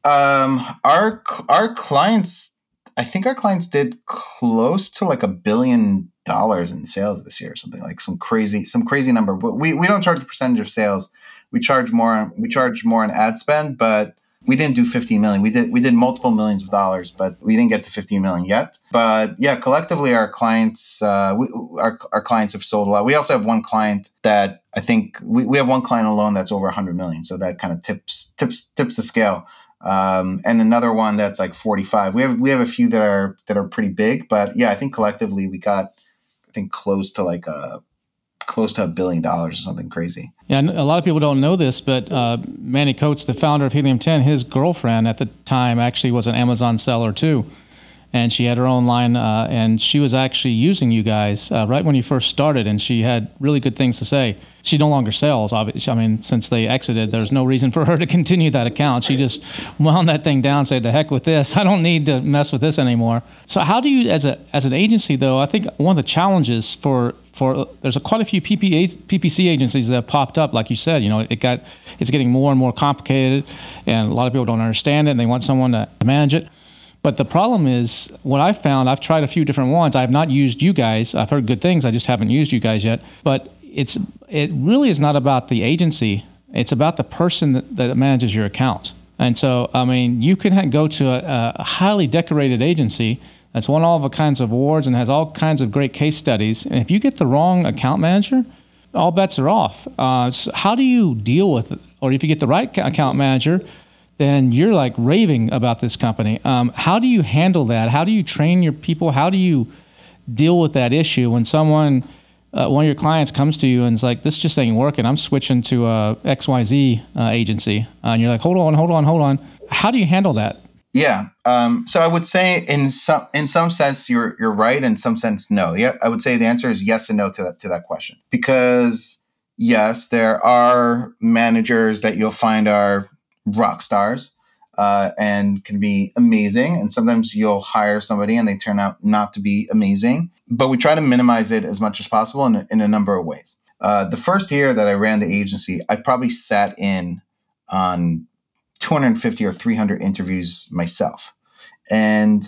S5: Um, our our clients, I think our clients did close to like a billion dollars in sales this year, or something like some crazy some crazy number. But we, we don't charge a percentage of sales. We charge more we charge more in ad spend, but we didn't do 15 million. We did we did multiple millions of dollars, but we didn't get to 15 million yet. But yeah, collectively our clients uh, we, our, our clients have sold a lot. We also have one client that I think we, we have one client alone that's over 100 million. So that kind of tips tips tips the scale. Um, and another one that's like 45. We have we have a few that are that are pretty big, but yeah, I think collectively we got think close to like a close to a billion dollars or something crazy.
S1: Yeah, a lot of people don't know this, but uh, Manny Coats, the founder of Helium 10, his girlfriend at the time actually was an Amazon seller too and she had her own line, uh, and she was actually using you guys uh, right when you first started, and she had really good things to say. She no longer sells. Obviously, I mean, since they exited, there's no reason for her to continue that account. She just wound that thing down, said, "The heck with this! I don't need to mess with this anymore." So, how do you, as a as an agency, though? I think one of the challenges for for there's a, quite a few PPA, PPC agencies that have popped up. Like you said, you know, it got it's getting more and more complicated, and a lot of people don't understand it, and they want someone to manage it. But the problem is, what I've found, I've tried a few different ones. I have not used you guys. I've heard good things. I just haven't used you guys yet. But it's it really is not about the agency. It's about the person that, that manages your account. And so, I mean, you can go to a, a highly decorated agency that's won all kinds of awards and has all kinds of great case studies. And if you get the wrong account manager, all bets are off. Uh, so how do you deal with it? Or if you get the right account manager, then you're like raving about this company. Um, how do you handle that? How do you train your people? How do you deal with that issue when someone, uh, one of your clients comes to you and is like, this just ain't working. I'm switching to a XYZ uh, agency. Uh, and you're like, hold on, hold on, hold on. How do you handle that?
S5: Yeah. Um, so I would say in some in some sense you're you're right, in some sense no. Yeah, I would say the answer is yes and no to that to that question. Because yes, there are managers that you'll find are rock stars uh, and can be amazing. And sometimes you'll hire somebody and they turn out not to be amazing. But we try to minimize it as much as possible in, in a number of ways. Uh, the first year that I ran the agency, I probably sat in on 250 or 300 interviews myself. And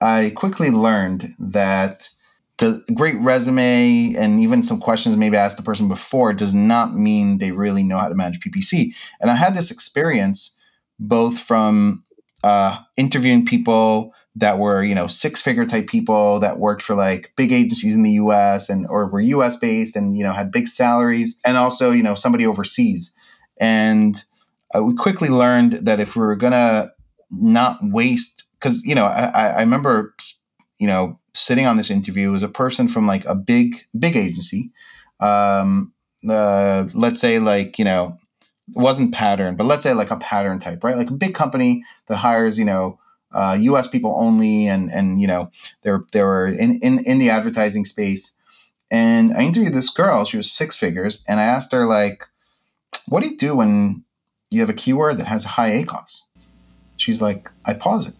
S5: I quickly learned that the great resume and even some questions maybe I asked the person before does not mean they really know how to manage PPC. And I had this experience both from uh, interviewing people that were you know six figure type people that worked for like big agencies in the US and or were US based and you know had big salaries and also you know somebody overseas and uh, we quickly learned that if we were gonna not waste because you know I, I remember you know sitting on this interview was a person from like a big big agency. Um uh, let's say like you know wasn't pattern but let's say like a pattern type right? Like a big company that hires you know uh, us people only and and you know they're they were in, in in the advertising space. And i interviewed this girl. She was six figures. And i asked her like what do you do when you have a keyword that has high ACOS? She's like, I pause it.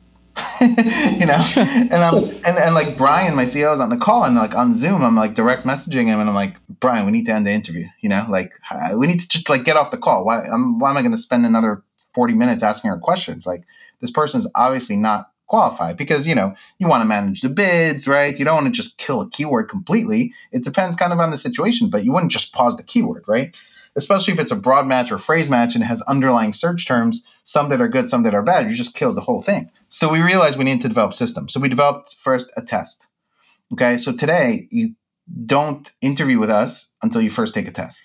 S5: you know, and I'm and, and like Brian, my CEO is on the call and like on Zoom, I'm like direct messaging him and I'm like, Brian, we need to end the interview. You know, like we need to just like get off the call. Why, I'm, why am I going to spend another 40 minutes asking her questions? Like this person's obviously not qualified because you know you want to manage the bids right you don't want to just kill a keyword completely it depends kind of on the situation but you wouldn't just pause the keyword right especially if it's a broad match or phrase match and it has underlying search terms, some that are good, some that are bad. You just killed the whole thing. So we realized we need to develop systems. So we developed first a test. Okay, so today you don't interview with us until you first take a test.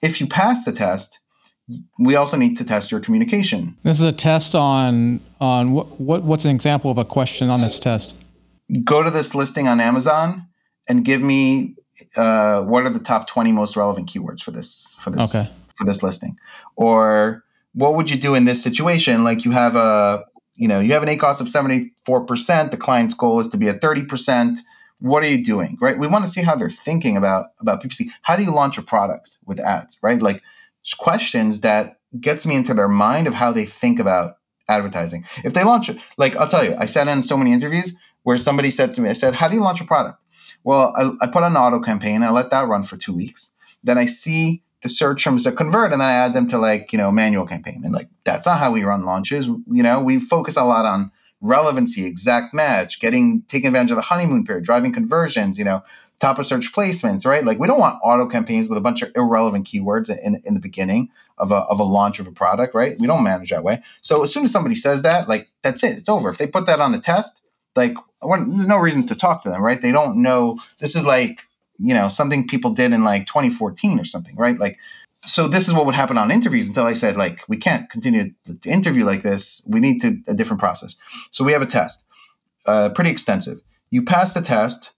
S5: If you pass the test, we also need to test your communication.
S1: This is a test on on what, what what's an example of a question on this test?
S5: Go to this listing on Amazon and give me uh, what are the top 20 most relevant keywords for this for this okay. for this listing or what would you do in this situation? Like you have a you know you have an ACOS of 74% the client's goal is to be at 30% what are you doing right? We want to see how they're thinking about about ppc how do you launch a product with ads right? Like questions that gets me into their mind of how they think about advertising. If they launch it, like i'll tell you i sat in so many interviews where somebody said to me i said how do you launch a product? Well, I, I put on an auto campaign. I let that run for two weeks. Then I see the search terms that convert, and then I add them to like you know manual campaign. And like that's not how we run launches. You know, we focus a lot on relevancy, exact match, getting taking advantage of the honeymoon period, driving conversions. You know, top of search placements, right? Like we don't want auto campaigns with a bunch of irrelevant keywords in, in the beginning of a, of a launch of a product, right? We don't manage that way. So as soon as somebody says that, like that's it, it's over. If they put that on the test, like there's no reason to talk to them, right? They don't know. This is like you know something people did in like 2014 or something, right? Like so this is what would happen on interviews until I said like we can't continue to interview like this. We need to a different process. So we have a test, uh, pretty extensive. You pass the test.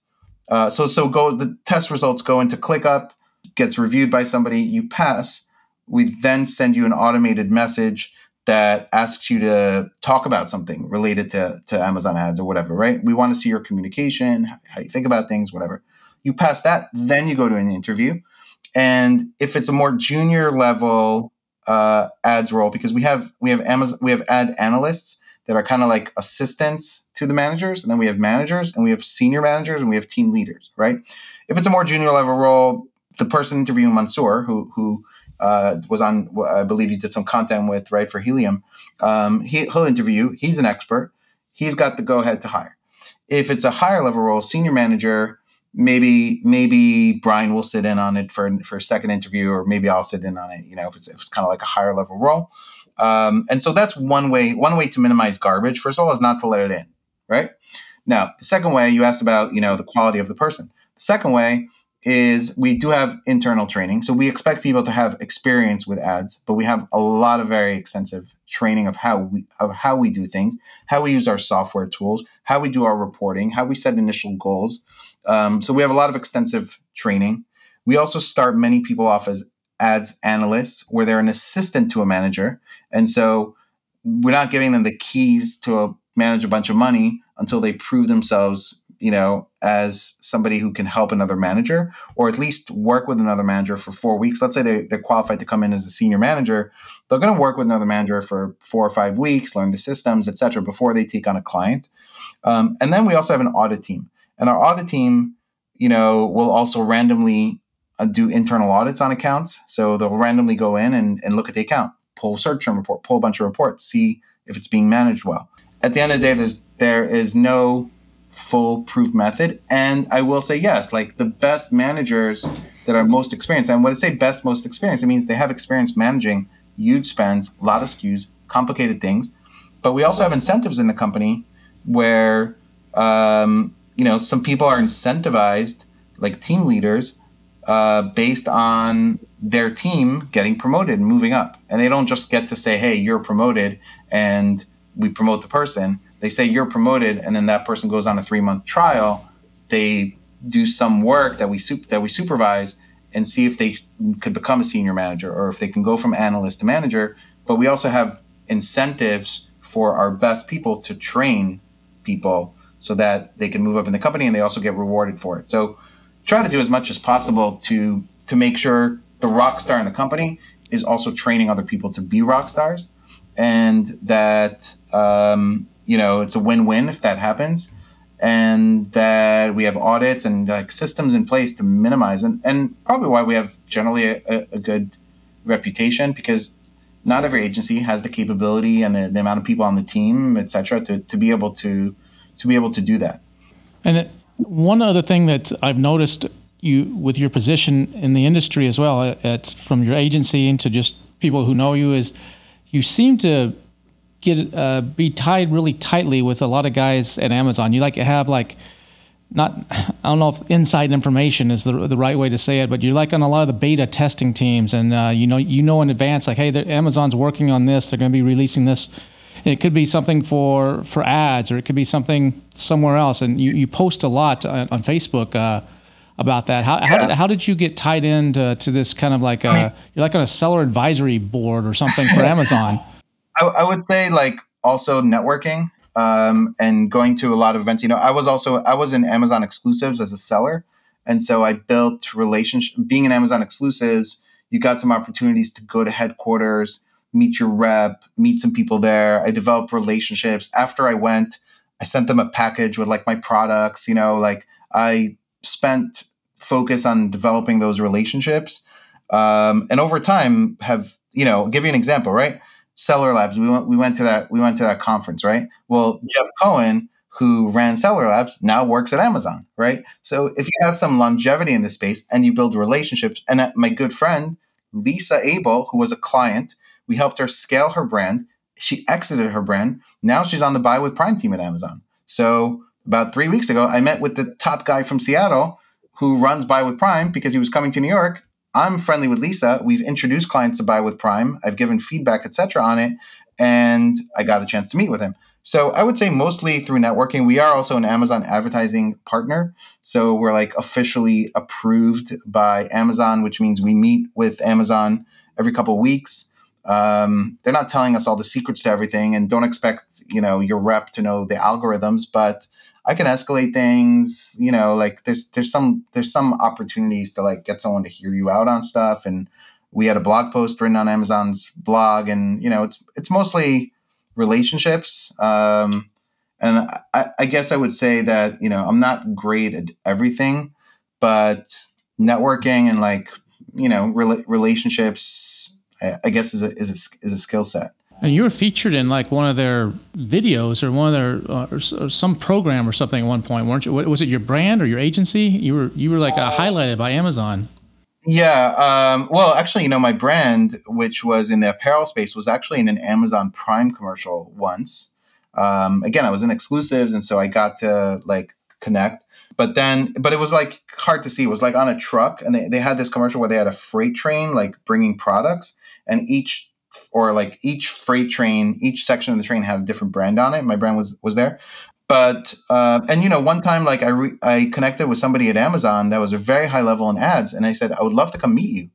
S5: Uh, so so go the test results go into ClickUp, gets reviewed by somebody. You pass. We then send you an automated message that asks you to talk about something related to, to Amazon ads or whatever, right? We want to see your communication, how you think about things, whatever. You pass that, then you go to an interview. And if it's a more junior level uh, ads role, because we have we have Amazon we have ad analysts that are kind of like assistants to the managers, and then we have managers, and we have senior managers, and we have team leaders, right? If it's a more junior level role, the person interviewing Mansoor, who who uh, was on, I believe you did some content with, right, for Helium. Um, he, he'll interview. He's an expert. He's got the go ahead to hire. If it's a higher level role, senior manager, maybe maybe Brian will sit in on it for for a second interview, or maybe I'll sit in on it. You know, if it's if it's kind of like a higher level role. Um, and so that's one way one way to minimize garbage. First of all, is not to let it in, right? Now, the second way you asked about, you know, the quality of the person. The second way is we do have internal training. So we expect people to have experience with ads, but we have a lot of very extensive training of how we of how we do things, how we use our software tools, how we do our reporting, how we set initial goals. Um, so we have a lot of extensive training. We also start many people off as ads analysts, where they're an assistant to a manager, and so we're not giving them the keys to a, manage a bunch of money until they prove themselves you know, as somebody who can help another manager or at least work with another manager for four weeks. Let's say they, they're qualified to come in as a senior manager. They're going to work with another manager for four or five weeks, learn the systems, et cetera, before they take on a client. Um, and then we also have an audit team. And our audit team, you know, will also randomly uh, do internal audits on accounts. So they'll randomly go in and, and look at the account, pull search term report, pull a bunch of reports, see if it's being managed well. At the end of the day, there's there is no foolproof method. And I will say yes, like the best managers that are most experienced. And when I say best, most experienced, it means they have experience managing huge spends, a lot of SKUs, complicated things. But we also have incentives in the company where um, you know some people are incentivized, like team leaders, uh, based on their team getting promoted and moving up, and they don't just get to say, "Hey, you're promoted," and we promote the person. They say you're promoted, and then that person goes on a three month trial. They do some work that we sup- that we supervise and see if they could become a senior manager or if they can go from analyst to manager. But we also have incentives for our best people to train people so that they can move up in the company and they also get rewarded for it. So try to do as much as possible to to make sure the rock star in the company is also training other people to be rock stars and that um, you know it's a win-win if that happens and that we have audits and like systems in place to minimize and, and probably why we have generally a, a good reputation because not every agency has the capability and the, the amount of people on the team et cetera to, to be able to to be able to do that
S1: and one other thing that i've noticed you with your position in the industry as well at, from your agency into just people who know you is you seem to get uh, be tied really tightly with a lot of guys at Amazon. You like to have like not I don't know if inside information is the the right way to say it, but you're like on a lot of the beta testing teams, and uh, you know you know in advance like hey, Amazon's working on this. They're going to be releasing this. It could be something for for ads, or it could be something somewhere else. And you, you post a lot on, on Facebook. Uh, about that. How, yeah. how, did, how did you get tied into to this kind of like a, I mean, you're like on a seller advisory board or something for Amazon?
S5: I, I would say like also networking um, and going to a lot of events. You know, I was also I was in Amazon exclusives as a seller, and so I built relationship. Being in Amazon exclusives, you got some opportunities to go to headquarters, meet your rep, meet some people there. I developed relationships. After I went, I sent them a package with like my products. You know, like I spent focus on developing those relationships, um, and over time have you know give you an example, right? Seller Labs. We went we went to that we went to that conference, right? Well, Jeff Cohen, who ran Seller Labs, now works at Amazon, right? So if you have some longevity in this space and you build relationships, and my good friend Lisa Abel, who was a client, we helped her scale her brand. She exited her brand. Now she's on the buy with Prime team at Amazon. So about three weeks ago, I met with the top guy from Seattle who runs Buy with Prime because he was coming to New York I'm friendly with Lisa. We've introduced clients to buy with Prime. I've given feedback, etc., on it, and I got a chance to meet with him. So I would say mostly through networking. We are also an Amazon advertising partner. So we're like officially approved by Amazon, which means we meet with Amazon every couple of weeks. Um, they're not telling us all the secrets to everything, and don't expect you know your rep to know the algorithms, but I can escalate things. You know, like there's there's some there's some opportunities to like get someone to hear you out on stuff. And we had a blog post written on Amazon's blog, and you know, it's it's mostly relationships. Um, and I, I guess I would say that you know I'm not great at everything, but networking and like you know relationships, I, guess is a is a, is a skill set.
S1: And you were featured in like one of their videos or one of their uh, or, or, some program or something at one point, weren't you? Was it your brand or your agency? You were you were like uh, highlighted by Amazon.
S5: Yeah. Um, well, actually, you know, my brand, which was in the apparel space, was actually in an Amazon Prime commercial once. Um, again, I was in exclusives, and so I got to like connect. But then, but it was like hard to see. It was like on a truck, and they, they had this commercial where they had a freight train like bringing products, and each or like each freight train, each section of the train had a different brand on it. My brand was was there, but uh, and you know one time like I re- I connected with somebody at Amazon that was a very high level in ads, and I said I would love to come meet you,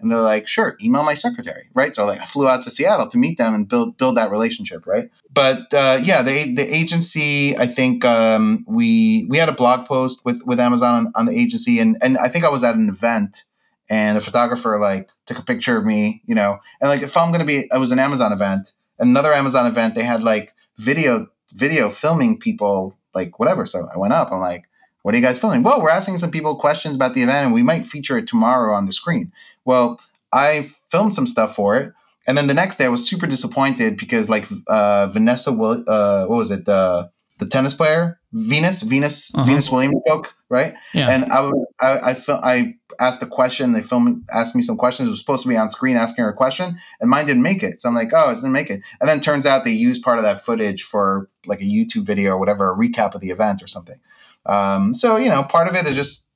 S5: and they're like sure, email my secretary, right? So like I flew out to Seattle to meet them and build build that relationship, right? But uh, yeah, the the agency, I think um, we we had a blog post with with Amazon on, on the agency, and and I think I was at an event and the photographer like took a picture of me, you know, and like if I'm gonna be, it was an Amazon event, another Amazon event, they had like video video filming people like whatever. So I went up, I'm like, what are you guys filming? Well, we're asking some people questions about the event, and we might feature it tomorrow on the screen. Well, I filmed some stuff for it. And then the next day, I was super disappointed because, like, uh, Vanessa, uh, what was it? The the tennis player Venus Venus uh-huh. Venus Williams spoke right, yeah. and I I I, felt, I asked a question. They filmed asked me some questions. It was supposed to be on screen asking her a question, and mine didn't make it. So I'm like, oh, it didn't make it. And then turns out they used part of that footage for like a YouTube video or whatever, a recap of the event or something. Um, so you know, part of it is just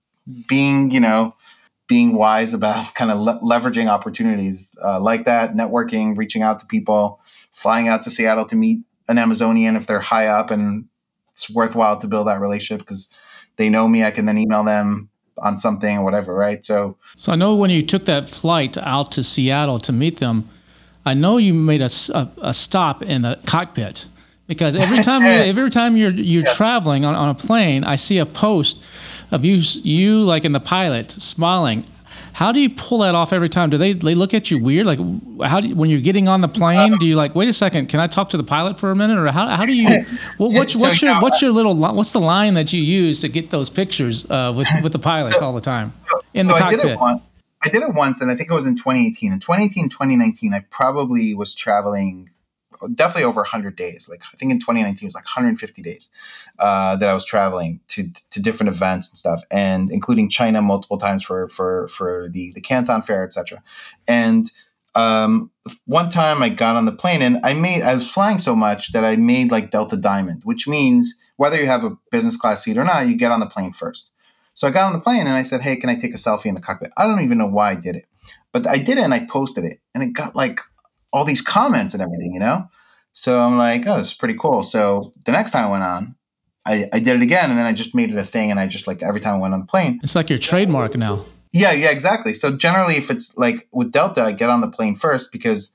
S5: being you know being wise about kind of le- leveraging opportunities uh, like that, networking, reaching out to people, flying out to Seattle to meet an Amazonian if they're high up and it's worthwhile to build that relationship because they know me. I can then email them on something or whatever, right? So,
S1: so I know when you took that flight out to Seattle to meet them, I know you made a, a, a stop in the cockpit because every time you, every time you're you're yeah. traveling on, on a plane, I see a post of you you like in the pilot smiling. How do you pull that off every time? Do they they look at you weird? Like how do you, when you're getting on the plane? Do you like wait a second? Can I talk to the pilot for a minute? Or how, how do you? What, what's, what's your what's your little what's the line that you use to get those pictures uh, with with the pilots so, all the time in the so cockpit?
S5: I did, it once, I did it once, and I think it was in 2018. In 2018, 2019, I probably was traveling definitely over 100 days. Like I think in 2019 it was like 150 days uh, that I was traveling to to different events and stuff, and including China multiple times for for for the the Canton Fair, etc. And um, one time I got on the plane and I made I was flying so much that I made like Delta Diamond, which means whether you have a business class seat or not, you get on the plane first. So I got on the plane and I said, "Hey, can I take a selfie in the cockpit?" I don't even know why I did it, but I did it and I posted it, and it got like all these comments and everything, you know? So I'm like, oh, this is pretty cool. So the next time I went on, I, I did it again and then I just made it a thing and I just like every time I went on the plane.
S1: It's like your trademark now.
S5: Yeah, yeah, exactly. So generally if it's like with Delta, I get on the plane first because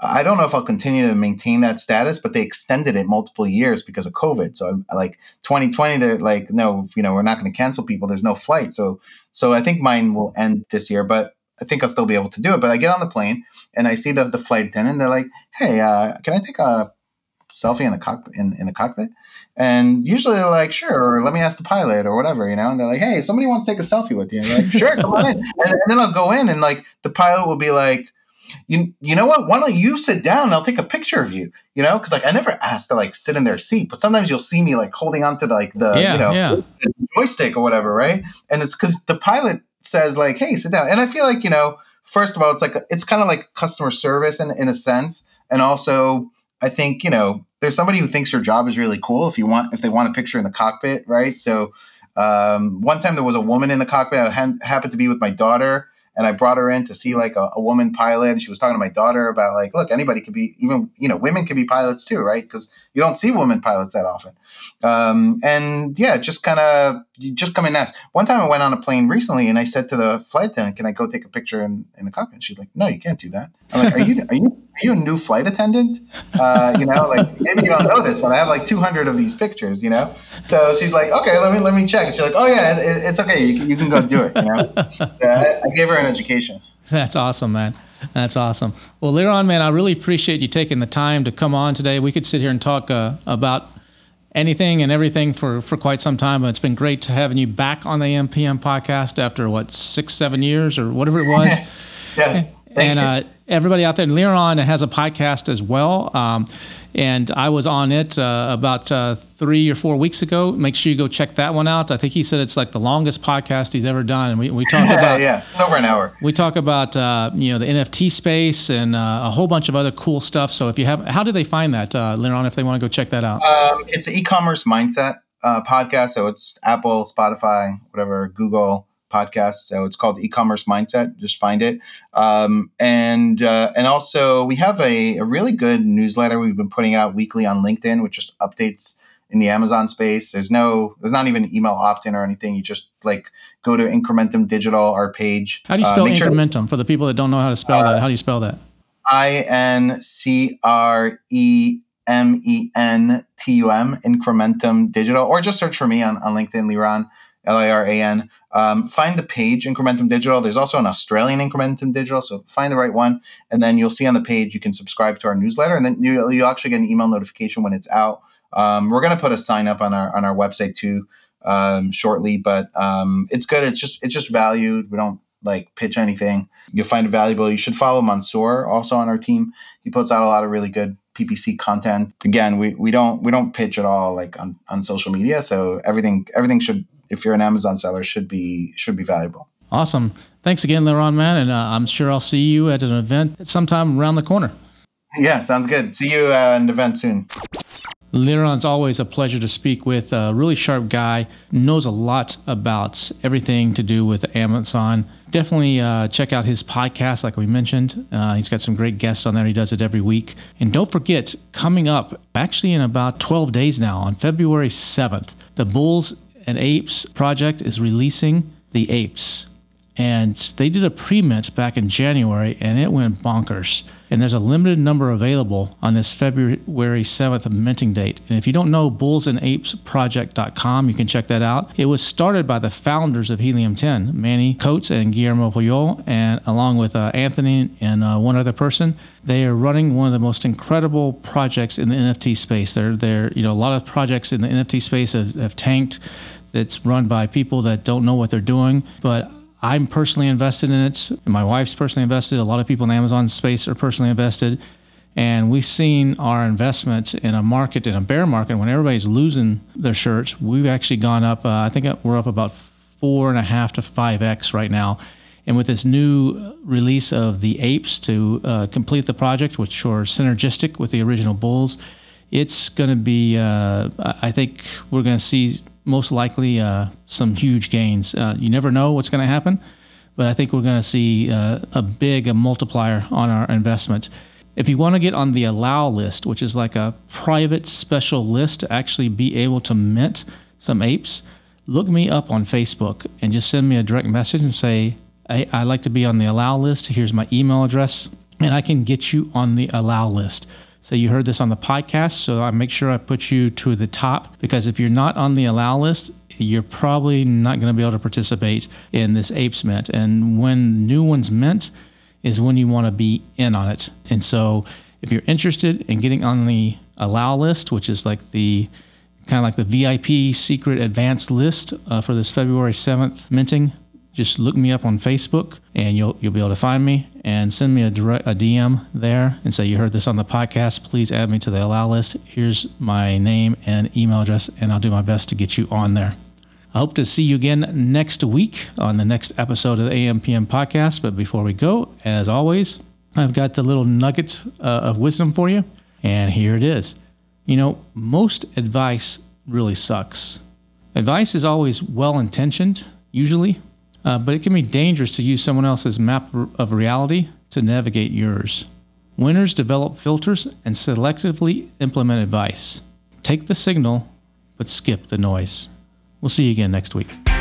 S5: I don't know if I'll continue to maintain that status, but they extended it multiple years because of COVID. So I'm like 2020, they're like, no, you know, we're not going to cancel people. There's no flight. So, so I think mine will end this year, but I think I'll still be able to do it. But I get on the plane and I see the, the flight attendant. They're like, "Hey, uh, can I take a selfie in the cockpit in, in the cockpit?" And usually they're like, "Sure," or "Let me ask the pilot," or whatever, you know. And they're like, "Hey, somebody wants to take a selfie with you." And like, "Sure, come on in." And, and, then I'll go in and like the pilot will be like. You, you know what? Why don't you sit down? I'll take a picture of you. You know, because like I never asked to like sit in their seat, but sometimes you'll see me like holding on to the, like the yeah, you know yeah. the joystick or whatever, right? And it's because the pilot says like, "Hey, sit down," and I feel like you know first of all, it's like it's kind of like customer service in, in a sense, and also I think you know there's somebody who thinks your job is really cool if you want if they want a picture in the cockpit, right? So um, one time there was a woman in the cockpit. I happened to be with my daughter, and I brought her in to see like a, a, woman pilot, and she was talking to my daughter about like, look, anybody could be, even you know, women can be pilots too, right? Because you don't see women pilots that often. Um, and yeah, just kind of you just come and ask. One time I went on a plane recently, and I said to the flight attendant, "Can I go take a picture in, in the cockpit?" She's like, "No, you can't do that." I'm like, "Are you are you are you a new flight attendant? Uh, you know, like maybe you don't know this, but I have like 200 of these pictures, you know." So she's like, "Okay, let me let me check." And she's like, "Oh yeah, it, it's okay. You can, you can go do it." You know, so I, I gave her an education.
S1: That's awesome, man. That's awesome. Well, Liran, man, I really appreciate you taking the time to come on today. We could sit here and talk uh, about anything and everything for, for quite some time. But it's been great to having you back on the AMPM podcast after what six, seven years or whatever it was.
S5: yes.
S1: and uh, everybody out there, Liran has a podcast as well. Um, and I was on it uh, about uh, three or four weeks ago. Make sure you go check that one out. I think he said it's like the longest podcast he's ever done, and we, we talk about
S5: yeah, it's over an hour.
S1: We talk about uh, you know the NFT space and uh, a whole bunch of other cool stuff. So if you have, how do they find that uh, later on if they want to go check that out?
S5: Um, it's an e-commerce mindset uh, podcast, so it's Apple, Spotify, whatever, Google podcast. So it's called E-commerce Mindset. Just find it. Um, and uh, and also we have a, a, really good newsletter we've been putting out weekly on LinkedIn, which just updates in the Amazon space. There's no there's not even email opt-in or anything. You just like go to Incrementum Digital, our page.
S1: How do you uh, spell uh, Incrementum sure, for the people that don't know how to spell uh, that? How do you spell that?
S5: I N C R E M E N T U M, Incrementum Digital, or just search for me on, on LinkedIn, Liran. L I R A N. Um, find the page Incrementum Digital. There's also an Australian Incrementum Digital, so find the right one, and then you'll see on the page you can subscribe to our newsletter, and then you, you actually get an email notification when it's out. Um, we're going to put a sign up on our on our website too um, shortly, but um, it's good. It's just it's just valued. We don't like pitch anything. You'll find it valuable. You should follow Mansoor also on our team. He puts out a lot of really good PPC content. Again, we, we don't we don't pitch at all like on, on social media. So everything everything should if you're an Amazon seller, should be should be valuable.
S1: Awesome. Thanks again, Liran, man, and uh, I'm sure I'll see you at an event sometime around the corner.
S5: Yeah, sounds good. See you uh, at an event soon.
S1: Liran's always a pleasure to speak with. A really sharp guy, knows a lot about everything to do with Amazon. Definitely uh, check out his podcast, like we mentioned. Uh, he's got some great guests on there. He does it every week. And don't forget, coming up, actually in about 12 days now, on February 7th, the Bulls and Apes project is releasing the apes and they did a pre-mint back in January and it went bonkers. And there's a limited number available on this February 7th minting date. And if you don't know bullsandapesproject.com, you can check that out. It was started by the founders of Helium 10, Manny Coats and Guillermo Puyol, and along with uh, Anthony and uh, one other person. They are running one of the most incredible projects in the NFT space. They're, they're you know, a lot of projects in the NFT space have, have tanked. It's run by people that don't know what they're doing, but I'm personally invested in it. My wife's personally invested. A lot of people in the Amazon space are personally invested. And we've seen our investment in a market, in a bear market, when everybody's losing their shirts, we've actually gone up. Uh, I think we're up about four and a half to five X right now. And with this new release of the apes to uh, complete the project, which are synergistic with the original bulls, it's going to be, uh, I think we're going to see most likely uh, some huge gains. Uh, you never know what's going to happen, but I think we're going to see uh, a big a multiplier on our investment. If you want to get on the allow list, which is like a private special list to actually be able to mint some apes, look me up on Facebook and just send me a direct message and say, I'd like to be on the allow list. Here's my email address, and I can get you on the allow list. So you heard this on the podcast, so I make sure I put you to the top because if you're not on the allow list, you're probably not going to be able to participate in this apes mint. And when new ones mint is when you want to be in on it. And so if you're interested in getting on the allow list, which is like the kind of like the VIP secret advanced list uh, for this February 7th minting, just look me up on Facebook and you'll you'll be able to find me and send me a direct a DM there and say you heard this on the podcast. Please add me to the allow list. Here's my name and email address, and I'll do my best to get you on there. I hope to see you again next week on the next episode of the AMPM podcast. But before we go, as always, I've got the little nuggets uh, of wisdom for you, and here it is. You know, most advice really sucks. Advice is always well intentioned, usually, uh, but it can be dangerous to use someone else's map of reality to navigate yours. Winners develop filters and selectively implement advice. Take the signal, but skip the noise. We'll see you again next week.